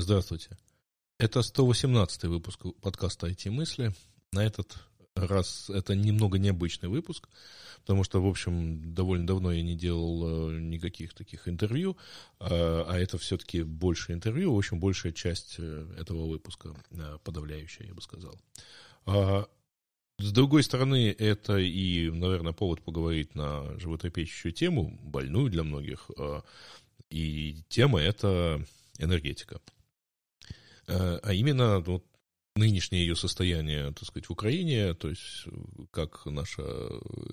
Здравствуйте. Это 118 выпуск подкаста «IT-мысли». На этот раз это немного необычный выпуск, потому что, в общем, довольно давно я не делал э, никаких таких интервью, а, а это все-таки больше интервью, в общем, большая часть э, этого выпуска, э, подавляющая, я бы сказал. А, с другой стороны, это и, наверное, повод поговорить на животрепещущую тему, больную для многих, и тема – это энергетика. Э, а именно вот, нынешнее ее состояние, так сказать, в Украине, то есть как наша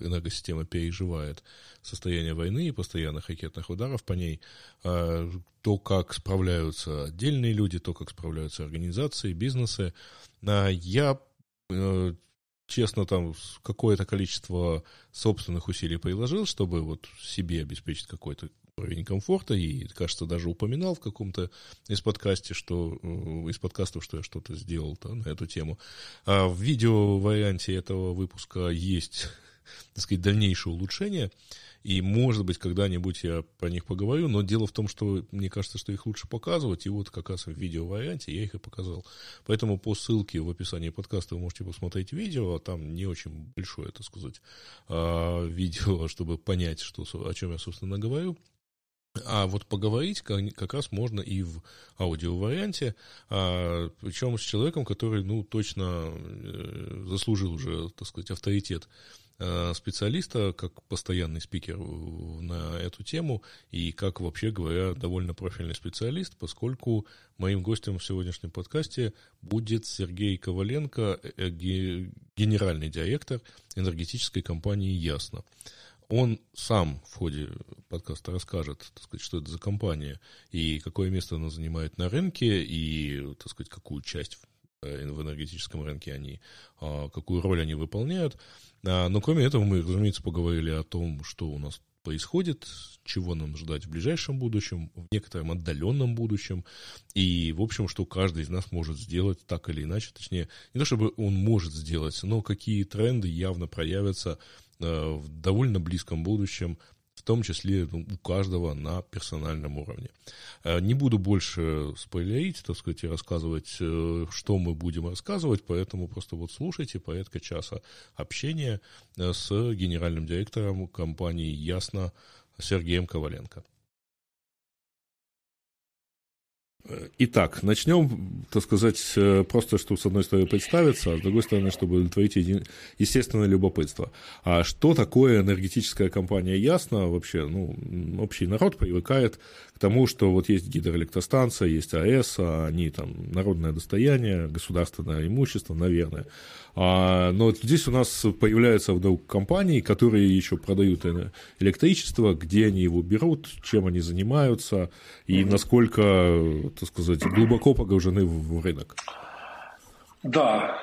энергосистема переживает состояние войны и постоянных ракетных ударов по ней, э, то, как справляются отдельные люди, то, как справляются организации, бизнесы. А я э, честно, там какое-то количество собственных усилий приложил, чтобы вот себе обеспечить какой-то уровень комфорта, и, кажется, даже упоминал в каком-то из подкасте, что, э, из подкастов, что я что-то сделал -то на эту тему. А в видео варианте этого выпуска есть так сказать, дальнейшее улучшение, и, может быть, когда-нибудь я про них поговорю, но дело в том, что мне кажется, что их лучше показывать, и вот как раз в видео-варианте я их и показал. Поэтому по ссылке в описании подкаста вы можете посмотреть видео, а там не очень большое, так сказать, а, видео, чтобы понять, что, о чем я, собственно, говорю. А вот поговорить как раз можно и в аудиоварианте, а, причем с человеком, который, ну, точно э, заслужил уже, так сказать, авторитет э, специалиста, как постоянный спикер на эту тему, и как, вообще говоря, довольно профильный специалист, поскольку моим гостем в сегодняшнем подкасте будет Сергей Коваленко, э, генеральный директор энергетической компании «Ясно». Он сам в ходе подкаста расскажет, так сказать, что это за компания и какое место она занимает на рынке и, так сказать, какую часть э, в энергетическом рынке они, а, какую роль они выполняют. А, но кроме этого мы, разумеется, поговорили о том, что у нас происходит, чего нам ждать в ближайшем будущем, в некотором отдаленном будущем, и, в общем, что каждый из нас может сделать так или иначе, точнее, не то чтобы он может сделать, но какие тренды явно проявятся Э, в довольно близком будущем, в том числе ну, у каждого на персональном уровне. Э, не буду больше спойлерить, так сказать, и рассказывать, э, что мы будем рассказывать, поэтому просто вот слушайте порядка часа общения с генеральным директором компании «Ясно» Сергеем Коваленко. Итак, начнем, так сказать, э, просто, чтобы с одной стороны представиться, а с другой стороны, чтобы удовлетворить естественное любопытство. А что такое энергетическая компания Ясно? Вообще, ну, общий народ привыкает к тому, что вот есть гидроэлектростанция, есть АЭС, а они там народное достояние, государственное имущество, наверное. А, но здесь у нас появляются вдруг компании, которые еще продают электричество, где они его берут, чем они занимаются и насколько так сказать, глубоко погружены в рынок. Да,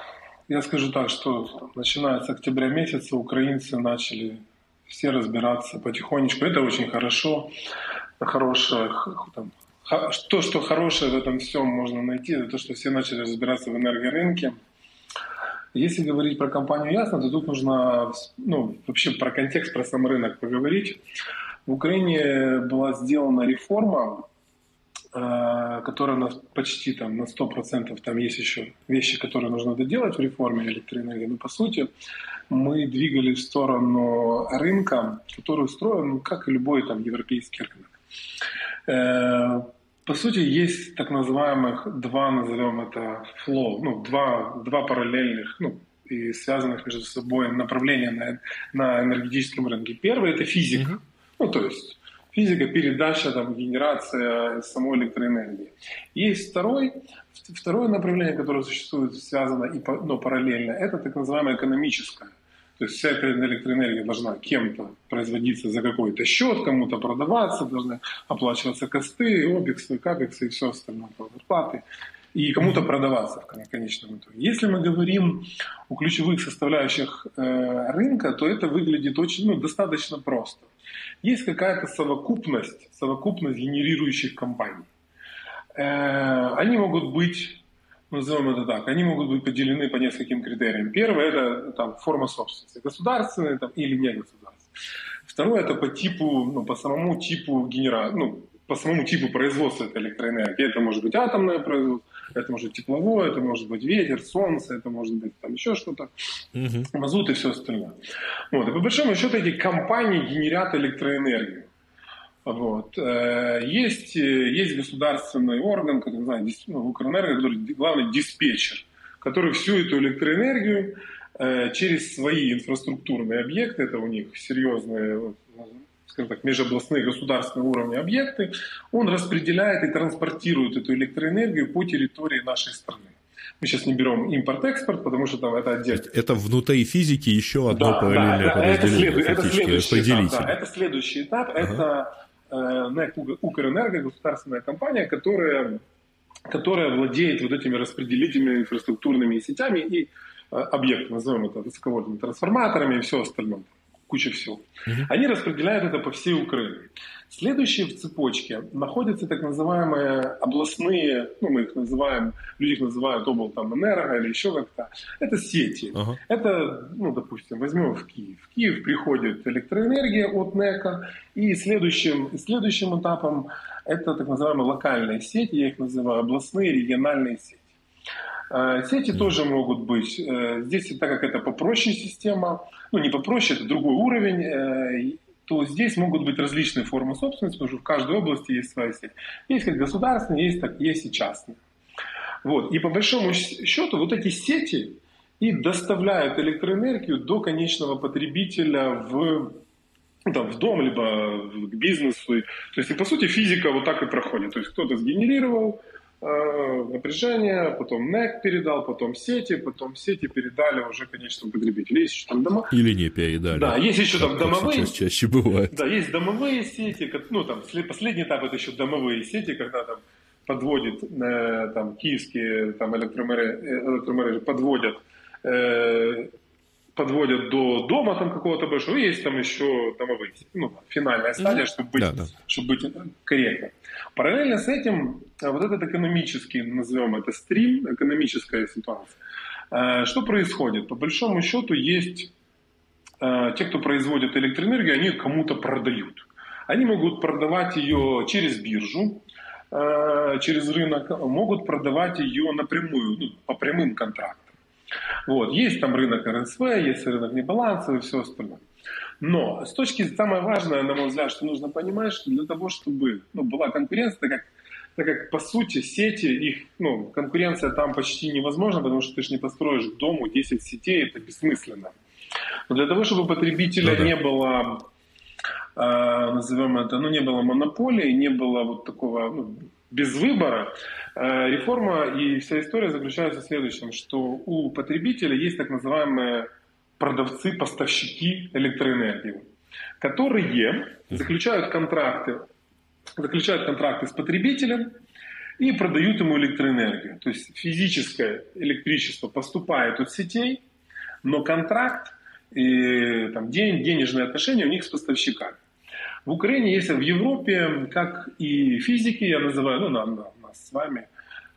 я скажу так, что начиная с октября месяца украинцы начали все разбираться потихонечку. Это очень хорошо. Хорошее, там, то, что хорошее в этом всем можно найти, это то, что все начали разбираться в энергорынке. Если говорить про компанию Ясно, то тут нужно ну, вообще про контекст, про сам рынок поговорить. В Украине была сделана реформа Э, которая нас почти там на 100%, там есть еще вещи, которые нужно доделать в реформе электроэнергии, но по сути мы двигались в сторону рынка, который устроен, ну, как и любой там европейский рынок. По сути, есть так называемых два, назовем это flow, ну, два, два параллельных, ну, и связанных между собой направления на, на энергетическом рынке. Первое – это физика. Mm-hmm. Ну, то есть физика, передача, там, генерация самой электроэнергии. Есть второй, второе направление, которое существует, связано и но параллельно, это так называемое экономическое. То есть вся эта электроэнергия должна кем-то производиться за какой-то счет, кому-то продаваться, должны оплачиваться косты, обексы, капексы и все остальное, зарплаты, и кому-то продаваться в конечном итоге. Если мы говорим о ключевых составляющих э, рынка, то это выглядит очень, ну, достаточно просто. Есть какая-то совокупность, совокупность генерирующих компаний. Э, они могут быть, назовем это так, они могут быть поделены по нескольким критериям. Первое – это там, форма собственности, государственная там, или не государственная. Второе – это по типу, ну, по самому типу генера... ну, по самому типу производства этой электроэнергии. Это может быть атомное производство, это может быть тепловое, это может быть ветер, солнце, это может быть там еще что-то, угу. мазут и все остальное. Вот. И по большому счету эти компании генерят электроэнергию. Вот. Э, есть, есть государственный орган, который, не знаю, ну, Укрэнерго, который главный диспетчер, который всю эту электроэнергию э, через свои инфраструктурные объекты, это у них серьезные скажем так, межобластные государственные уровни объекты, он распределяет и транспортирует эту электроэнергию по территории нашей страны. Мы сейчас не берем импорт-экспорт, потому что там это отдельно. Это внутри физики еще одно да, параллельное да, подразделение. Это, след, это, следующий этап, да, это следующий этап. Ага. Это э, НЭК Укрэнерго, государственная компания, которая, которая владеет вот этими распределительными инфраструктурными сетями и э, объектами, назовем это высоковольтными трансформаторами и все остальное куча всего. Угу. Они распределяют это по всей Украине. Следующие в цепочке находятся так называемые областные, ну мы их называем, люди их называют обл там энерго или еще как-то. Это сети. Ага. Это, ну допустим, возьмем в Киев. В Киев приходит электроэнергия от НЭКа, и следующим, следующим этапом это так называемые локальные сети, я их называю областные региональные сети. Э, сети тоже могут быть. Э, здесь, так как это попроще система, ну не попроще, это другой уровень, э, то здесь могут быть различные формы собственности, потому что в каждой области есть своя сеть. Есть как государственные, есть, так, есть и частные. Вот. И по большому счету вот эти сети и доставляют электроэнергию до конечного потребителя в ну, там, в дом, либо к бизнесу. То есть, и, по сути, физика вот так и проходит. То есть, кто-то сгенерировал, напряжение, потом NEC передал, потом сети, потом сети передали уже конечному потребителю. Есть еще там дома... Или не передали. Да, есть еще там домовые... Чаще, чаще бывает. Да, есть домовые сети, ну там последний этап это еще домовые сети, когда там подводит э, там киевские там электромережи, электромережи подводят э, подводят до дома там какого-то большого, и есть там еще домовые, ну, финальная стадия, чтобы быть, да, да. чтобы быть корректно. Параллельно с этим а, вот этот экономический, назовем это стрим, экономическая ситуация. А, что происходит? По большому счету есть а, те, кто производит электроэнергию, они кому-то продают. Они могут продавать ее через биржу, через рынок, могут продавать ее напрямую, ну, по прямым контрактам. Вот. Есть там рынок РСВ, есть рынок небалансовый и все остальное. Но с точки самое важное, на мой взгляд, что нужно понимать, что для того, чтобы ну, была конкуренция, так как, так как по сути сети, их, ну, конкуренция там почти невозможна, потому что ты же не построишь к дому 10 сетей, это бессмысленно. Но для того, чтобы потребителя ну, да. не было, э, назовем это, ну не было монополии, не было вот такого ну, без выбора, э, реформа и вся история заключается в следующем, что у потребителя есть так называемые продавцы, поставщики электроэнергии, которые заключают контракты, заключают контракты с потребителем и продают ему электроэнергию. То есть физическое электричество поступает от сетей, но контракт и там, день, денежные отношения у них с поставщиками. В Украине есть, в Европе, как и физики, я называю, ну, нам, нас с вами,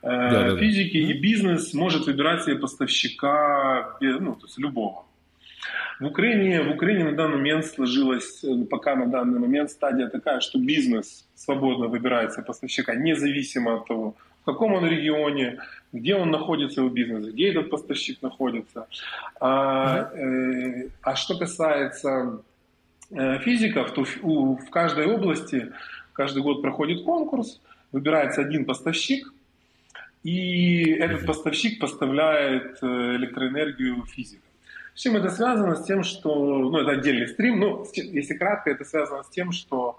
э, да, да, физики да. и бизнес может выбирать себе поставщика, ну, то есть любого. В Украине, в Украине на данный момент сложилась, э, пока на данный момент стадия такая, что бизнес свободно выбирает себе поставщика, независимо от того, в каком он регионе, где он находится в бизнесе, где этот поставщик находится. А, э, а что касается э, физиков, то в, у, в каждой области каждый год проходит конкурс, выбирается один поставщик, и этот поставщик поставляет э, электроэнергию физикам. С чем это связано? С тем, что, ну, это отдельный стрим, но если кратко, это связано с тем, что,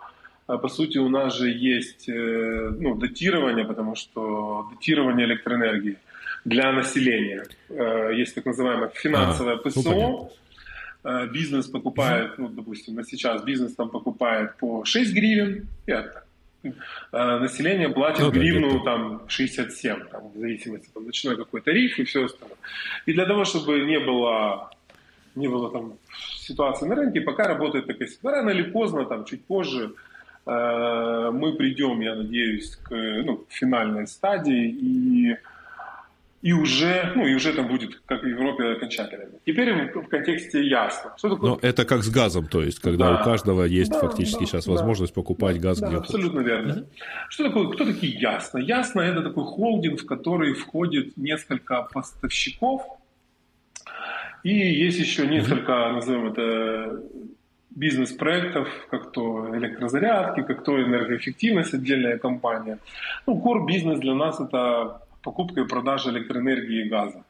э, по сути, у нас же есть, э, ну, датирование, потому что датирование электроэнергии для населения. Э, есть так называемое финансовое а, ПСО, ну, бизнес покупает, ну, допустим, на сейчас бизнес там покупает по 6 гривен, и это население платит ну, гривну да, там 67, там, в зависимости от ночной какой тариф и все остальное. И для того, чтобы не было не было там ситуации на рынке, пока работает такая ситуация. Рано или поздно, там, чуть позже, э, мы придем, я надеюсь, к ну, финальной стадии, и и уже, ну, и уже там будет, как в Европе, окончательно. Теперь в контексте ясно. Что такое? Но это как с газом, то есть, когда да. у каждого есть да, фактически да, сейчас да, возможность покупать газ да, где абсолютно верно. Угу. Что такое, кто такие Ясно? Ясно – это такой холдинг, в который входит несколько поставщиков, и есть еще несколько, угу. назовем это, бизнес-проектов, как то электрозарядки, как то энергоэффективность, отдельная компания. Ну, core бизнес для нас это покупка и продажа электроэнергии и газа.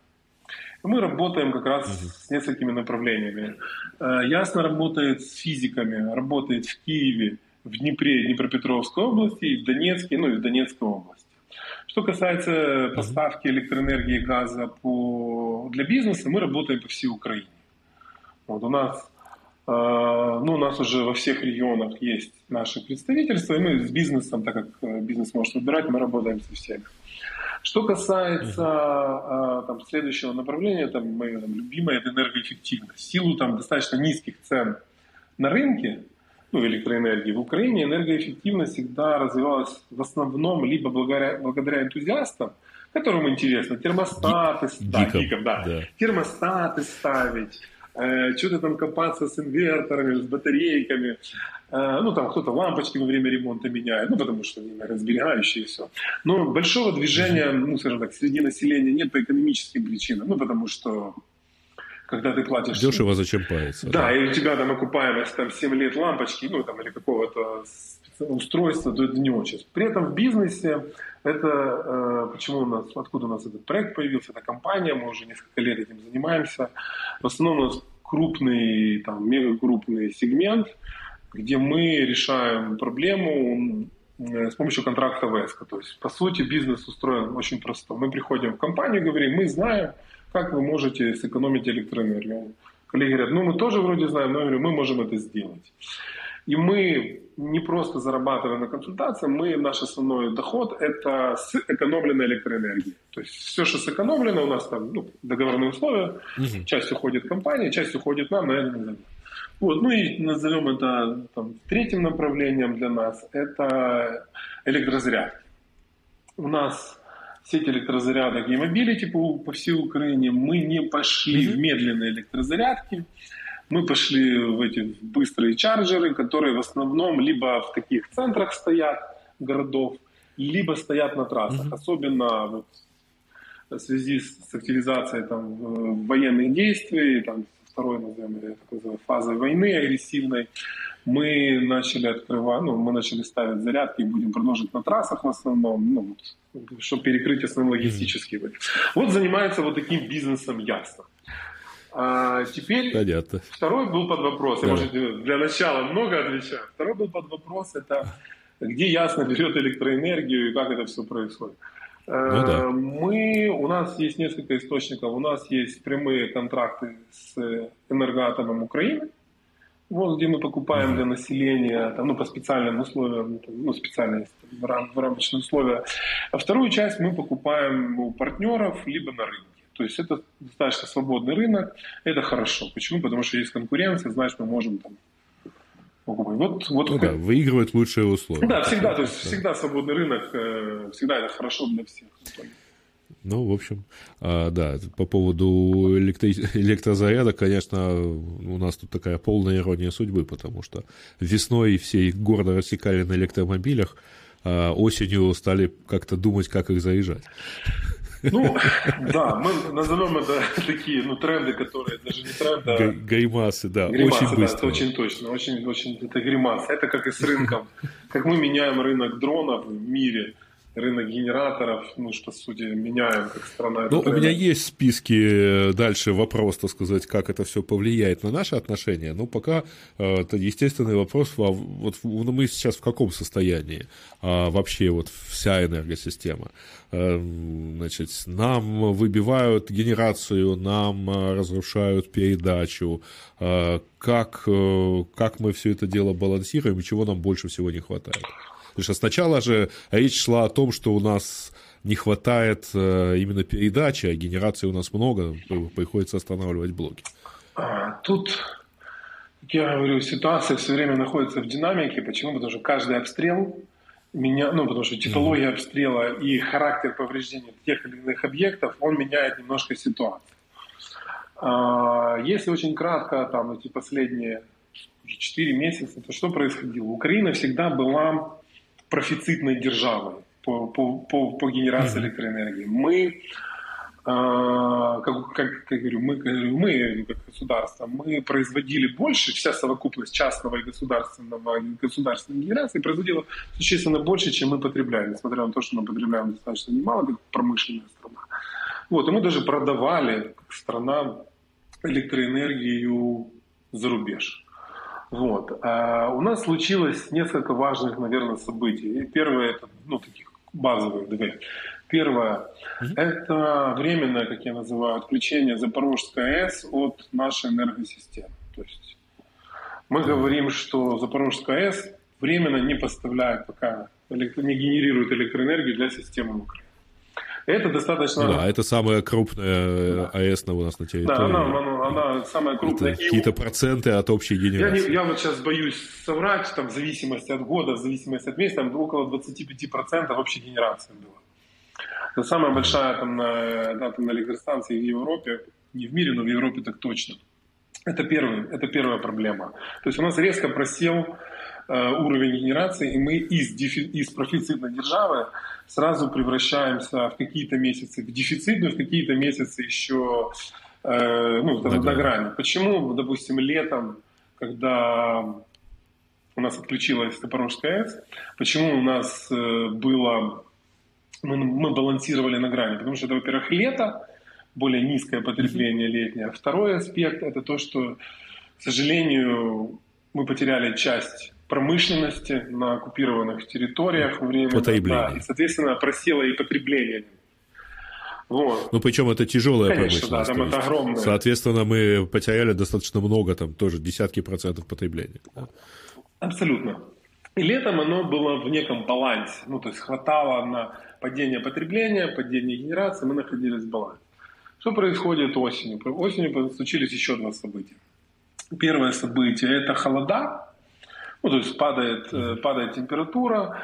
Мы работаем как раз угу. с несколькими направлениями. Э, Ясно работает с физиками, работает в Киеве, в Днепре, Днепропетровской области, и в Донецке, ну и в Донецкой области. Что касается поставки электроэнергии и газа по, для бизнеса, мы работаем по всей Украине. Вот у нас э, ну, у нас уже во всех регионах есть наши представительства, и мы с бизнесом, так как э, бизнес может выбирать, мы работаем со всеми. Что касается а, там, следующего направления, там, мое там, любимое, это энергоэффективность. В силу там, достаточно низких цен на рынке, ну, электроэнергии в Украине, энергоэффективность всегда развивалась в основном либо благодаря, благодаря энтузиастам, которым интересно термостаты, Гик, да, гиком, да, да. термостаты ставить, что-то там копаться с инверторами, с батарейками, Э, ну, там кто-то лампочки во время ремонта меняет, ну, потому что они разберегающие и все. Но большого движения, ну, скажем так, среди населения нет по экономическим причинам, ну, потому что когда ты платишь... Дешево зачем париться. Да, да, и у тебя там окупаемость там 7 лет лампочки, ну, там, или какого-то устройства, то это не очень. При этом в бизнесе это, э, почему у нас, откуда у нас этот проект появился, это компания, мы уже несколько лет этим занимаемся. В основном у нас крупный, там, мега крупный сегмент – где мы решаем проблему с помощью контракта ВЭСКО. То есть, по сути, бизнес устроен очень просто. Мы приходим в компанию говорим, мы знаем, как вы можете сэкономить электроэнергию. Коллеги говорят, ну мы тоже вроде знаем, но я говорю, мы можем это сделать. И мы не просто зарабатываем на консультации, мы, наш основной доход – это сэкономленная электроэнергия. То есть все, что сэкономлено, у нас там ну, договорные условия, угу. часть уходит компании, часть уходит нам, на это вот, ну и назовем это там, третьим направлением для нас – это электрозарядки. У нас сеть электрозарядок e-mobility по, по всей Украине. Мы не пошли mm-hmm. в медленные электрозарядки, мы пошли в эти быстрые charger ы, которые в основном либо в таких центрах стоят городов, либо стоят на трассах. Mm-hmm. Особенно вот, в связи с активизацией там, военных действий, там, второй, назовем, или так называемой фазы войны агрессивной, мы начали открывать, ну, мы начали ставить зарядки и будем продолжить на трассах в основном, ну, чтобы перекрыть основной логистический mm Вот занимается вот таким бизнесом ясно. А теперь Понятно. второй был под вопрос. Да. Я, может, для начала много отвечаю. Второй был под вопрос, это где ясно берет электроэнергию и как это все происходит. Ну, да. Э, мы, у нас есть несколько источников. У нас есть прямые контракты с энергоатомом Украины, вот, где мы покупаем для населения там, ну, по специальным условиям, ну, специальные в, рам, рамочные условия. А вторую часть мы покупаем у партнеров либо на рынке. То есть это достаточно свободный рынок, это хорошо. Почему? Потому что есть конкуренция, значит, мы можем там вот, вот ну, да, выигрывают лучшие условия. Да, всегда, то есть всегда свободный рынок, э, всегда это хорошо для всех. Ну, в общем, а, да, по поводу электро... электрозаряда, конечно, у нас тут такая полная ирония судьбы, потому что весной все гордо рассекали на электромобилях, а осенью стали как-то думать, как их заезжать. Ну, да, мы назовем это такие, ну, тренды, которые даже не тренды, а... Гримасы, да, гримасы, очень быстро. Да, очень точно, очень, очень, это гримасы. Это как и с рынком. Как мы меняем рынок дронов в мире – рынок генераторов, ну, что, сути, меняем как страна. Ну, у меня есть списки, э, дальше вопрос, так сказать, как это все повлияет на наши отношения. Ну, пока э, это естественный вопрос, вот ну, мы сейчас в каком состоянии а, вообще вот вся энергосистема. Э, значит, нам выбивают генерацию, нам разрушают передачу, как, как мы все это дело балансируем и чего нам больше всего не хватает? Потому что сначала же речь шла о том, что у нас не хватает э, именно передачи, а генерации у нас много, приходится останавливать блоки. А, тут, как я говорю, ситуация все время находится в динамике. Почему? Потому что каждый обстрел меня, ну, потому что типология обстрела и характер повреждения тех или иных объектов, он меняет немножко ситуацию. А, если очень кратко, там, эти последние уже 4 месяца, то что происходило? Украина всегда была профицитной державой по, по, по, по генерации электроэнергии. Мы а, как, как, как говорю, мы, мы как государство, мы производили больше, вся совокупность частного и государственного, государственной генерации производила существенно больше, чем мы потребляем, несмотря на то, что мы потребляем достаточно немало, как промышленная страна. Вот, и мы даже продавали, как страна, электроэнергию за рубеж. Вот. А у нас случилось несколько важных, наверное, событий. Первое, это, ну, таких базовых две. Первое это временное, как я называю, отключение Запорожской АЭС от нашей энергосистемы. То есть мы говорим, что Запорожская АЭС временно не поставляет пока, не генерирует электроэнергию для системы Украины. Это достаточно... Да, это самая крупная АЭС у нас на территории. Да, она, она, она самая крупная. Это какие-то проценты от общей генерации. Я, не, я вот сейчас боюсь соврать, там, в зависимости от года, в зависимости от месяца, там около 25% общей генерации было. Это самая большая атомная, атомная электростанция в Европе, не в мире, но в Европе так точно. Это, первый, это первая проблема. То есть у нас резко просел э, уровень генерации, и мы из, дефи, из профицитной державы сразу превращаемся в какие-то месяцы в дефицитную, в какие-то месяцы еще э, ну, на, на грани. Почему, допустим, летом, когда у нас отключилась Запорожская АЭС, почему у нас э, было мы, мы балансировали на грани, потому что это, во-первых, лето, более низкое потребление летнее. Второй аспект – это то, что, к сожалению, мы потеряли часть промышленности на оккупированных территориях во время... Потребление. Да, и, соответственно, просело и потребление. Вот. Ну, причем это тяжелая Конечно, промышленность. Да, там это огромное. Соответственно, мы потеряли достаточно много, там тоже десятки процентов потребления. Абсолютно. И летом оно было в неком балансе. Ну, то есть хватало на падение потребления, падение генерации, мы находились в балансе. Что происходит осенью? Осенью случились еще два события. Первое событие – это холода, ну, то есть падает, э, падает температура,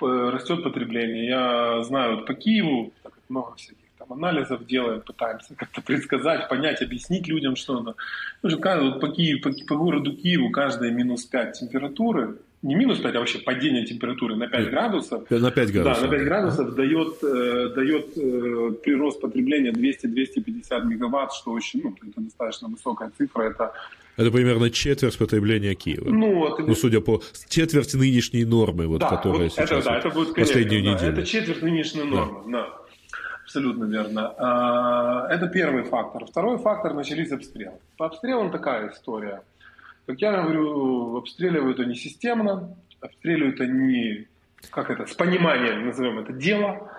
растет потребление. Я знаю вот по Киеву, много всяких там анализов делаем, пытаемся как-то предсказать, понять, объяснить людям что-то. Ну, вот по, Киеву, по, по городу Киеву каждая минус 5 температуры не минус 5, а вообще падение температуры на 5 градусов. На 5 градусов. Да, на 5 градусов дает, э, дает э, прирост потребления 200-250 мегаватт, что очень, ну, это достаточно высокая цифра. Это это примерно четверть потребления Киева. Ну, вот, ну судя по четверть нынешней нормы, вот, да, которая вот сейчас это, да, это будет, последнюю конечно, неделю. Да, это четверть нынешней нормы, да. да. Абсолютно верно. А, это первый фактор. Второй фактор – начались обстрелы. По обстрелам такая история – как я говорю, обстреливают они системно, обстреливают они, как это, с пониманием, назовем это, дело.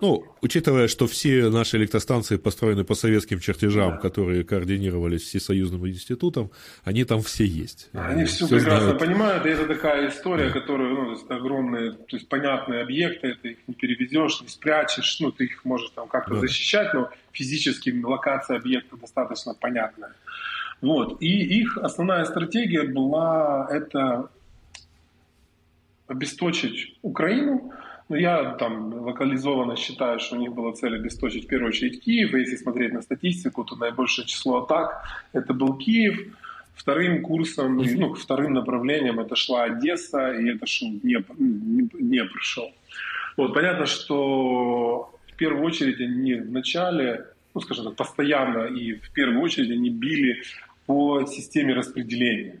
Ну, учитывая, что все наши электростанции построены по советским чертежам, да. которые координировались Всесоюзным институтом, они там все есть. Они все, все прекрасно знают. понимают, и это такая история, да. которая, ну, это огромные, то есть понятные объекты, ты их не перевезешь, не спрячешь, ну, ты их можешь там как-то да. защищать, но физически локация объекта достаточно понятная. Вот. И их основная стратегия была это обесточить Украину. Но я там локализованно считаю, что у них была цель обесточить в первую очередь Киев. И если смотреть на статистику, то наибольшее число атак это был Киев. Вторым курсом, ну, вторым направлением это шла Одесса, и это шел Днепр, Днепр шел. Вот, понятно, что в первую очередь они в начале, ну, скажем так, постоянно и в первую очередь они били по системе распределения.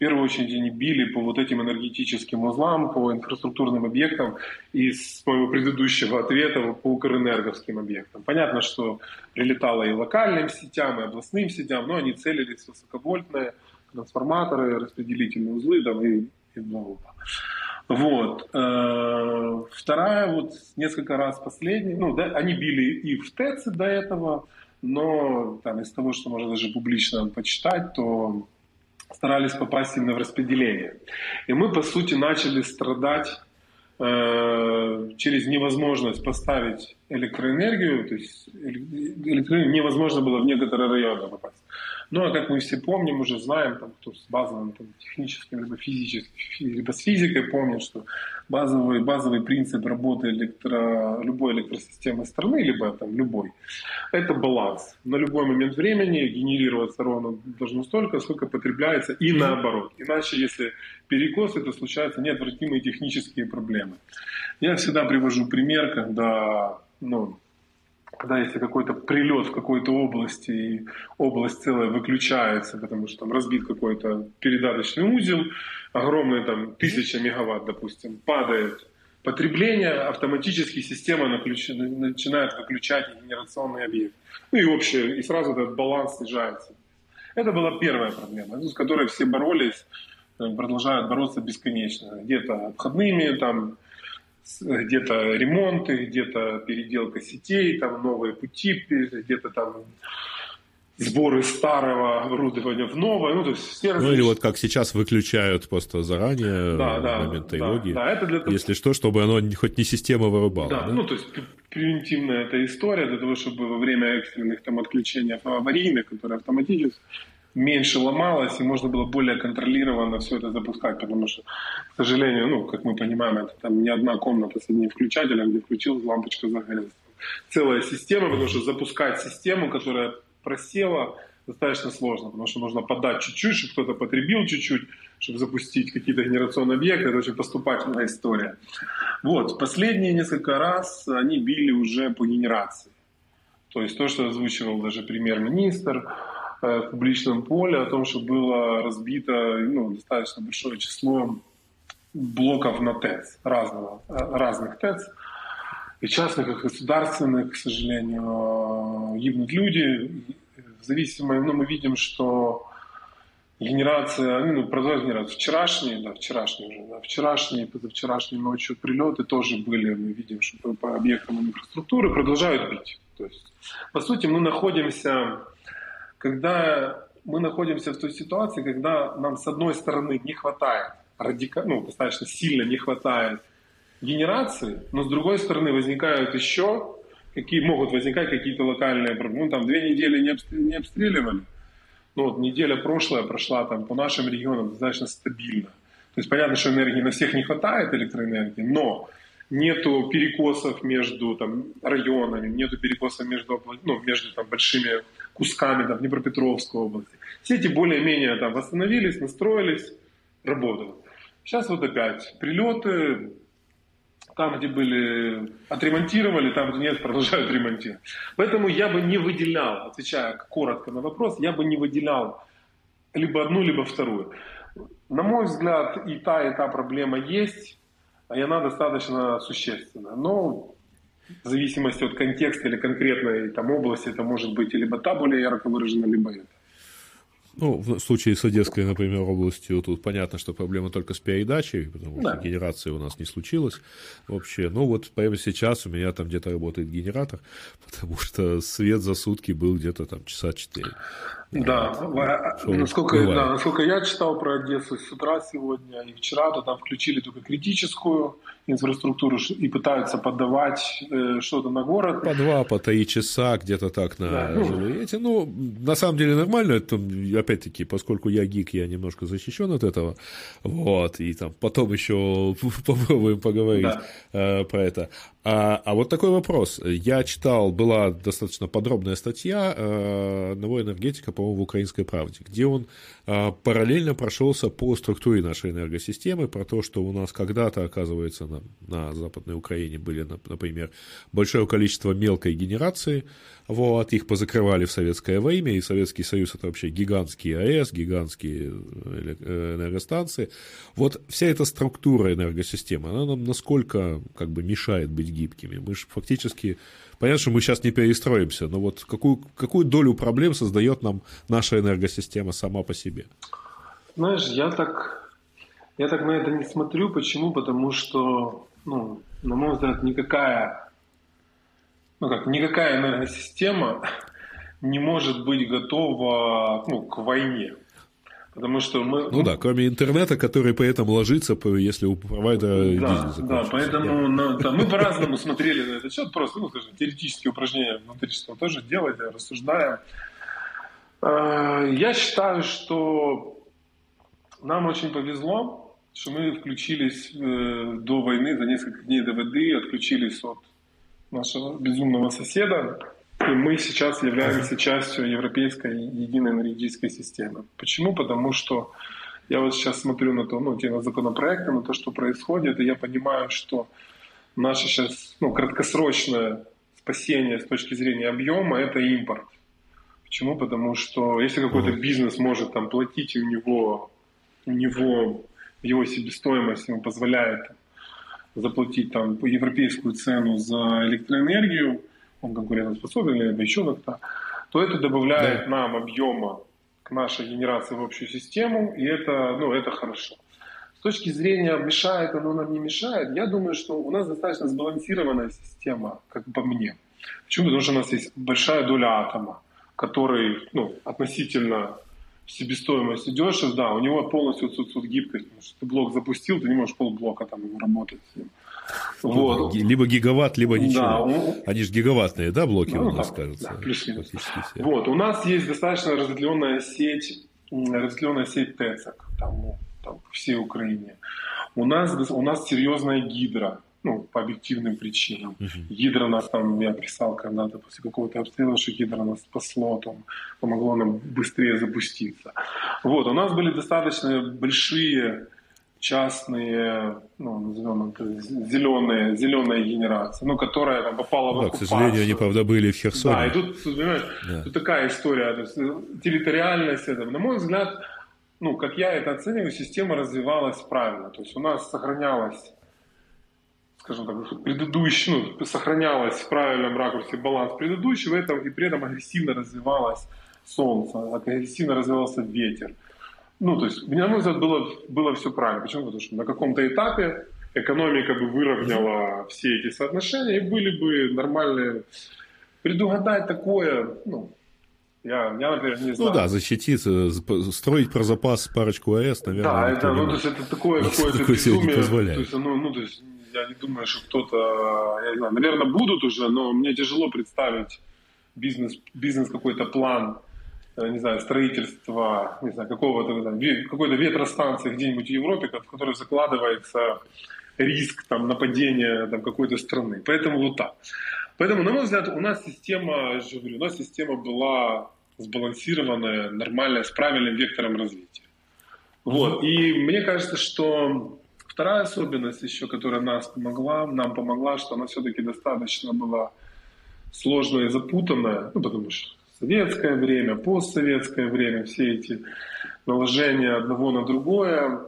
Первую очередь они били по вот этим энергетическим узлам, по инфраструктурным объектам из моего предыдущего ответа по укрэнерговским объектам. Понятно, что прилетало и локальным сетям, и областным сетям, но они целились в высоковольтные трансформаторы, распределительные узлы там, и, и бла Вот. Э, вторая, вот несколько раз последний, ну, да, они били и в ТЭЦы до этого, но там, из того, что можно даже публично почитать, то старались попасть именно в распределение. И мы, по сути, начали страдать э, через невозможность поставить электроэнергию, то есть электроэнергию невозможно было в некоторые районы попасть. Ну, а как мы все помним, уже знаем, там, кто с базовым там, техническим, либо физическим, либо с физикой помнит, что базовый, базовый принцип работы электро, любой электросистемы страны, либо там любой, это баланс. На любой момент времени генерироваться ровно должно столько, сколько потребляется, и наоборот. Иначе, если перекос, это случаются неотвратимые технические проблемы. Я всегда привожу пример, когда ну, когда если какой-то прилет в какой-то области, и область целая выключается, потому что там разбит какой-то передаточный узел, огромный там тысяча мегаватт, допустим, падает потребление, автоматически система начинает выключать генерационный объект. Ну и общее, и сразу этот баланс снижается. Это была первая проблема, с которой все боролись, э, продолжают бороться бесконечно. Где-то обходными, там, где-то ремонты, где-то переделка сетей, там новые пути, где-то там сборы старого оборудования в новое. Ну, то есть все ну или вот как сейчас выключают просто заранее да, да, момент тревоги. Да, да, это для того... Если что, чтобы оно хоть не система вырубала. Да, да? ну то есть превентивная эта история для того, чтобы во время экстренных там отключений аварийных, которые автоматически меньше ломалось, и можно было более контролированно все это запускать, потому что, к сожалению, ну, как мы понимаем, это там не одна комната с одним включателем, где включил, лампочка загорелась. Целая система, потому что запускать систему, которая просела, достаточно сложно, потому что нужно подать чуть-чуть, чтобы кто-то потребил чуть-чуть, чтобы запустить какие-то генерационные объекты. Это очень поступательная история. Вот, последние несколько раз они били уже по генерации. То есть то, что озвучивал даже премьер-министр, в публичном поле о том, что было разбито ну, достаточно большое число блоков на ТЭЦ, разного, э, разных ТЭЦ, и частных, и государственных, к сожалению, гибнут люди. В зависимости, ну, мы видим, что генерация, ну, продолжает генерация. Вчерашние, да, вчерашние уже, да, вчерашние, позавчерашние ночью прилеты тоже были, мы видим, что по объектам инфраструктуры продолжают бить. То есть, по сути, мы находимся когда мы находимся в той ситуации, когда нам с одной стороны не хватает, радика... ну, достаточно сильно не хватает генерации, но с другой стороны возникают еще, какие могут возникать какие-то локальные проблемы. Ну, там две недели не, обстрел... не обстреливали, ну, вот неделя прошлая прошла там по нашим регионам достаточно стабильно. То есть понятно, что энергии на всех не хватает электроэнергии, но нету перекосов между там, районами, нету перекосов между, ну, между там, большими кусками там, Днепропетровской области. Все эти более-менее там восстановились, настроились, работают. Сейчас вот опять прилеты, там, где были, отремонтировали, там, где нет, продолжают ремонтировать. Поэтому я бы не выделял, отвечая коротко на вопрос, я бы не выделял либо одну, либо вторую. На мой взгляд, и та, и та проблема есть, и она достаточно существенна. Но в зависимости от контекста или конкретной там, области, это может быть либо та более ярко выражена, либо это. Ну, в случае с Одесской, например, областью, тут понятно, что проблема только с передачей, потому да. что генерации у нас не случилось вообще. Ну, вот прямо сейчас у меня там где-то работает генератор, потому что свет за сутки был где-то там часа четыре. Да, вот. насколько, да, насколько я читал про Одессу с утра сегодня и вчера, то там включили только критическую инфраструктуру и пытаются подавать э, что-то на город. По два, по три часа где-то так на да. жилые эти. Ну, на самом деле нормально, это, опять-таки, поскольку я гик, я немножко защищен от этого, вот, и там потом еще попробуем поговорить да. э, про это. А, а вот такой вопрос. Я читал, была достаточно подробная статья э, одного энергетика, по-моему, в «Украинской правде», где он э, параллельно прошелся по структуре нашей энергосистемы, про то, что у нас когда-то, оказывается, на, на Западной Украине были, например, большое количество мелкой генерации, вот, их позакрывали в советское время, и Советский Союз – это вообще гигантские АЭС, гигантские э, энергостанции. Вот вся эта структура энергосистемы, она нам насколько как бы мешает быть гибкими. Мы же фактически, понятно, что мы сейчас не перестроимся, но вот какую, какую долю проблем создает нам наша энергосистема сама по себе? Знаешь, я так, я так на это не смотрю. Почему? Потому что, ну, на мой взгляд, никакая, ну как, никакая энергосистема не может быть готова ну, к войне. Потому что мы... Ну да, кроме интернета, который при этом ложится, если у провайдера Да, да поэтому на, да, мы по-разному смотрели на этот счет, просто, ну, скажем, теоретические упражнения внутри что тоже делали, рассуждаем. Я считаю, что нам очень повезло, что мы включились э, до войны, за несколько дней до воды, отключились от нашего безумного соседа, и мы сейчас являемся частью европейской единой энергетической системы. Почему? Потому что я вот сейчас смотрю на то, ну, те на законопроекты, на то, что происходит, и я понимаю, что наше сейчас ну, краткосрочное спасение с точки зрения объема – это импорт. Почему? Потому что если какой-то бизнес может там платить, и у него, у него его себестоимость ему позволяет заплатить там европейскую цену за электроэнергию, он конкурентоспособен или еще как-то, то это добавляет да. нам объема к нашей генерации в общую систему, и это, ну, это хорошо. С точки зрения мешает оно нам не мешает, я думаю, что у нас достаточно сбалансированная система, как по мне. Почему? Потому что у нас есть большая доля атома, который ну, относительно себестоимости дешев, да, у него полностью отсутствует гибкость, потому что ты блок запустил, ты не можешь полблока там работать с ним. Вот. Либо гигаватт, либо ничего. Да, он... Они же гигаваттные, да, блоки ну, у нас, так, кажется? Да, плюс-минус. Вот, у нас есть достаточно разветвленная сеть, разветвленная сеть ТЭЦок там, ну, там, по всей Украине. У нас, у нас серьезная гидра ну, по объективным причинам. Uh-huh. Гидро нас там, я писал когда-то после какого-то обстрела, что гидро нас спасло, там, помогло нам быстрее запуститься. Вот, у нас были достаточно большие частные, ну, назовем это, зеленые, зеленая генерация, ну, которая там попала в да, оккупацию. к сожалению, они, правда, были в Херсоне. Да, и тут, понимаешь, да. тут такая история, то есть, территориальность, это, на мой взгляд, ну, как я это оцениваю, система развивалась правильно, то есть у нас сохранялась скажем так, предыдущий, ну, сохранялась в правильном ракурсе баланс предыдущего, этого, и при этом агрессивно развивалось солнце, агрессивно развивался ветер. Ну, то есть, на мой взгляд, было, было все правильно. Почему? Потому что на каком-то этапе экономика бы выровняла все эти соотношения, и были бы нормальные... Предугадать такое, ну, я, я, например, не знаю. Ну да, защититься, строить про запас парочку АЭС, наверное. Да, это, ну, то есть это такое какое-то безумие. Не позволяет. То есть, ну, ну, то есть я не думаю, что кто-то, я не знаю, наверное, будут уже, но мне тяжело представить бизнес, бизнес какой-то план, э, не знаю, строительства, не знаю, какого-то, какой-то ветростанции где-нибудь в Европе, в которой закладывается риск там, нападения там, какой-то страны. Поэтому вот так. Поэтому, на мой взгляд, у нас система, я же говорю, у нас система была сбалансированная, нормальная, с правильным вектором развития. Вот. И мне кажется, что Вторая особенность еще, которая нас помогла, нам помогла, что она все-таки достаточно была сложная и запутанная, ну, потому что советское время, постсоветское время, все эти наложения одного на другое,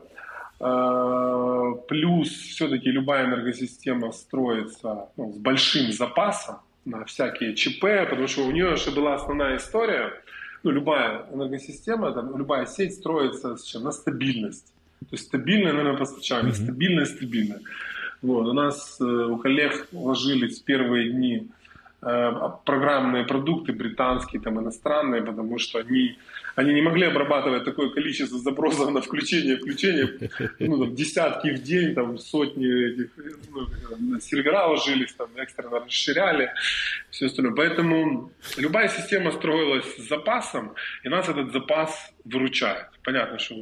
а, плюс все-таки любая энергосистема строится ну, с большим запасом на всякие ЧП, потому что у нее же была основная история, ну, любая энергосистема, там, любая сеть строится с чем? На стабильность. То есть стабильное энергопостачание, mm-hmm. стабильное, стабильное. Вот. У нас э, у коллег ложились в первые дни э, программные продукты британские, там, иностранные, потому что они, они не могли обрабатывать такое количество запросов на включение, включение, ну, там, десятки в день, там, сотни этих, ну, сервера ложились, там, экстренно расширяли, все остальное. Поэтому любая система строилась с запасом, и нас этот запас выручает. Понятно, что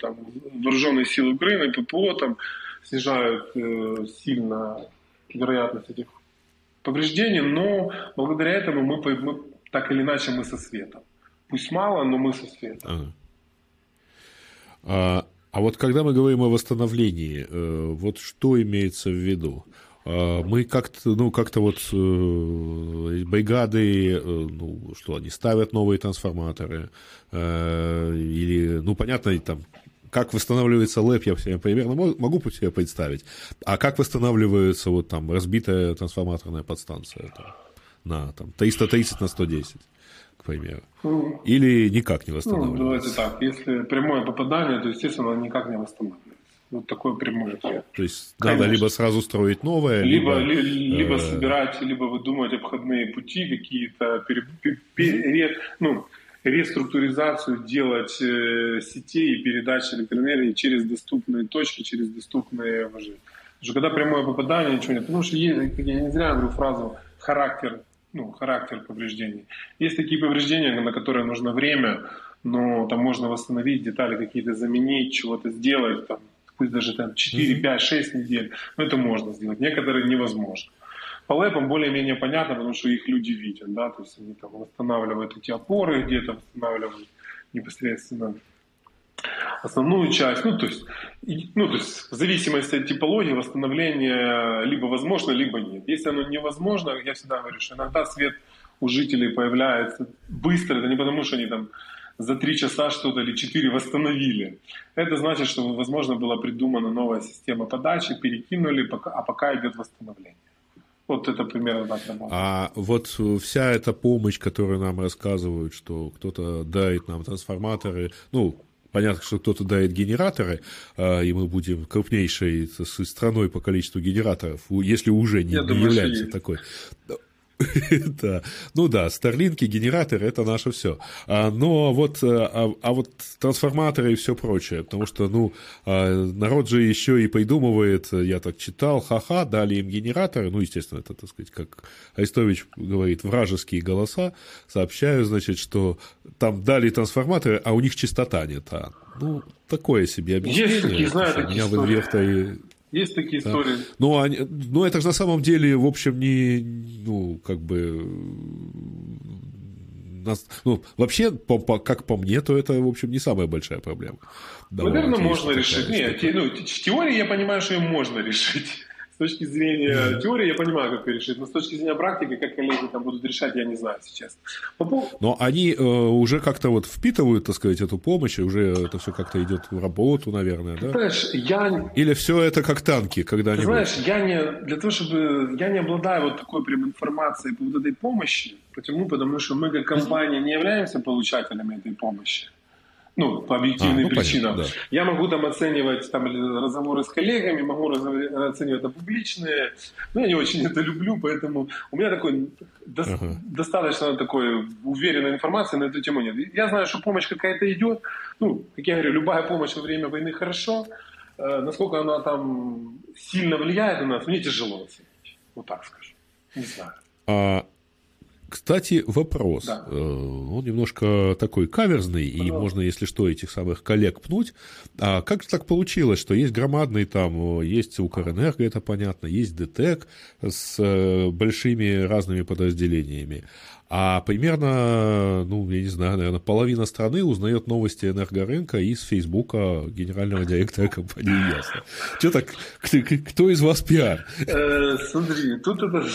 там, вооруженные силы Украины, ППО там снижают э, сильно вероятность этих повреждений, но благодаря этому мы, мы так или иначе мы со светом. Пусть мало, но мы со светом. Ага. А, а вот когда мы говорим о восстановлении, э, вот что имеется в виду? А, мы как-то, ну, как-то вот э, бригады, э, ну, что они ставят новые трансформаторы, э, или, ну, понятно, там, как восстанавливается лэп, я себе примерно могу себе представить. А как восстанавливается вот там разбитая трансформаторная подстанция там, на там, 330 на 110, к примеру? Или никак не восстанавливается? Ну, давайте так, если прямое попадание, то, естественно, никак не восстанавливается. Вот такой прямой ответ. То есть Конечно. надо либо сразу строить новое, либо, либо, либо э... собирать, либо выдумывать обходные пути, какие-то пере, пере, ну, реструктуризацию делать э, сетей и передачи электроэнергии через доступные точки, через доступные вожи. Потому что когда прямое попадание, ничего нет. Потому что есть, я не зря говорю фразу характер ну, характер повреждений. Есть такие повреждения, на которые нужно время, но там можно восстановить детали какие-то, заменить, чего-то сделать, там, пусть даже там 4, 5, 6 недель, но это можно сделать. Некоторые невозможно. По лэпам более-менее понятно, потому что их люди видят, да, то есть они там восстанавливают эти опоры где-то, восстанавливают непосредственно основную часть, ну то есть, ну, то есть в зависимости от типологии восстановление либо возможно, либо нет. Если оно невозможно, я всегда говорю, что иногда свет у жителей появляется быстро, это не потому, что они там за три часа что-то или четыре восстановили. Это значит, что, возможно, была придумана новая система подачи, перекинули, а пока идет восстановление. Вот это примерно так работает. А вот вся эта помощь, которую нам рассказывают, что кто-то дает нам трансформаторы, ну, Понятно, что кто-то дает генераторы, а, и мы будем крупнейшей страной по количеству генераторов, если уже не, не является такой. да. Ну да, старлинки, генераторы – это наше все. А, но вот, э, а, а вот трансформаторы и все прочее, потому что, ну, а, народ же еще и придумывает, я так читал, ха-ха, дали им генераторы, ну, естественно, это, так сказать, как Арестович говорит, вражеские голоса, сообщаю, значит, что там дали трансформаторы, а у них частота не та. Ну, такое себе объяснение. Есть знаю, такие меня в инверторе есть такие истории. Да. Ну, они, ну, это же на самом деле, в общем, не, ну, как бы, нас, ну, вообще, по, по, как по мне, то это, в общем, не самая большая проблема. Наверное, можно решить. Нет, те, ну, в теории я понимаю, что ее можно решить точки зрения теории я понимаю, как это решить, но с точки зрения практики, как коллеги там будут решать, я не знаю сейчас. По Но они э, уже как-то вот впитывают, так сказать, эту помощь, и уже это все как-то идет в работу, наверное, да? Знаешь, я... Или все это как танки когда-нибудь? Знаешь, я не... Для того, чтобы... Я не обладаю вот такой прям информацией по вот этой помощи. Почему? Потому что мы как компания не являемся получателями этой помощи. Ну, по объективным а, ну, причинам. Понятно, да. Я могу там оценивать там, разговоры с коллегами, могу оценивать это публичные. Но я не очень это люблю, поэтому у меня такой до, ага. достаточно такой уверенной информации на эту тему нет. Я знаю, что помощь какая-то идет. Ну, как я говорю, любая помощь во время войны хорошо. Э, насколько она там сильно влияет на нас, мне тяжело оценить. Вот так скажу. Не знаю. А кстати, вопрос. Да. Э, он немножко такой каверзный, и можно, если что, этих самых коллег пнуть. А как же так получилось, что есть громадный там, э, есть Укрэнерго, это понятно, есть ДТЭК с э, большими разными подразделениями. А примерно, ну, я не знаю, наверное, половина страны узнает новости энергорынка из Фейсбука генерального директора компании Ясно. Что так, кто из вас пиар? Э, смотри, тут это,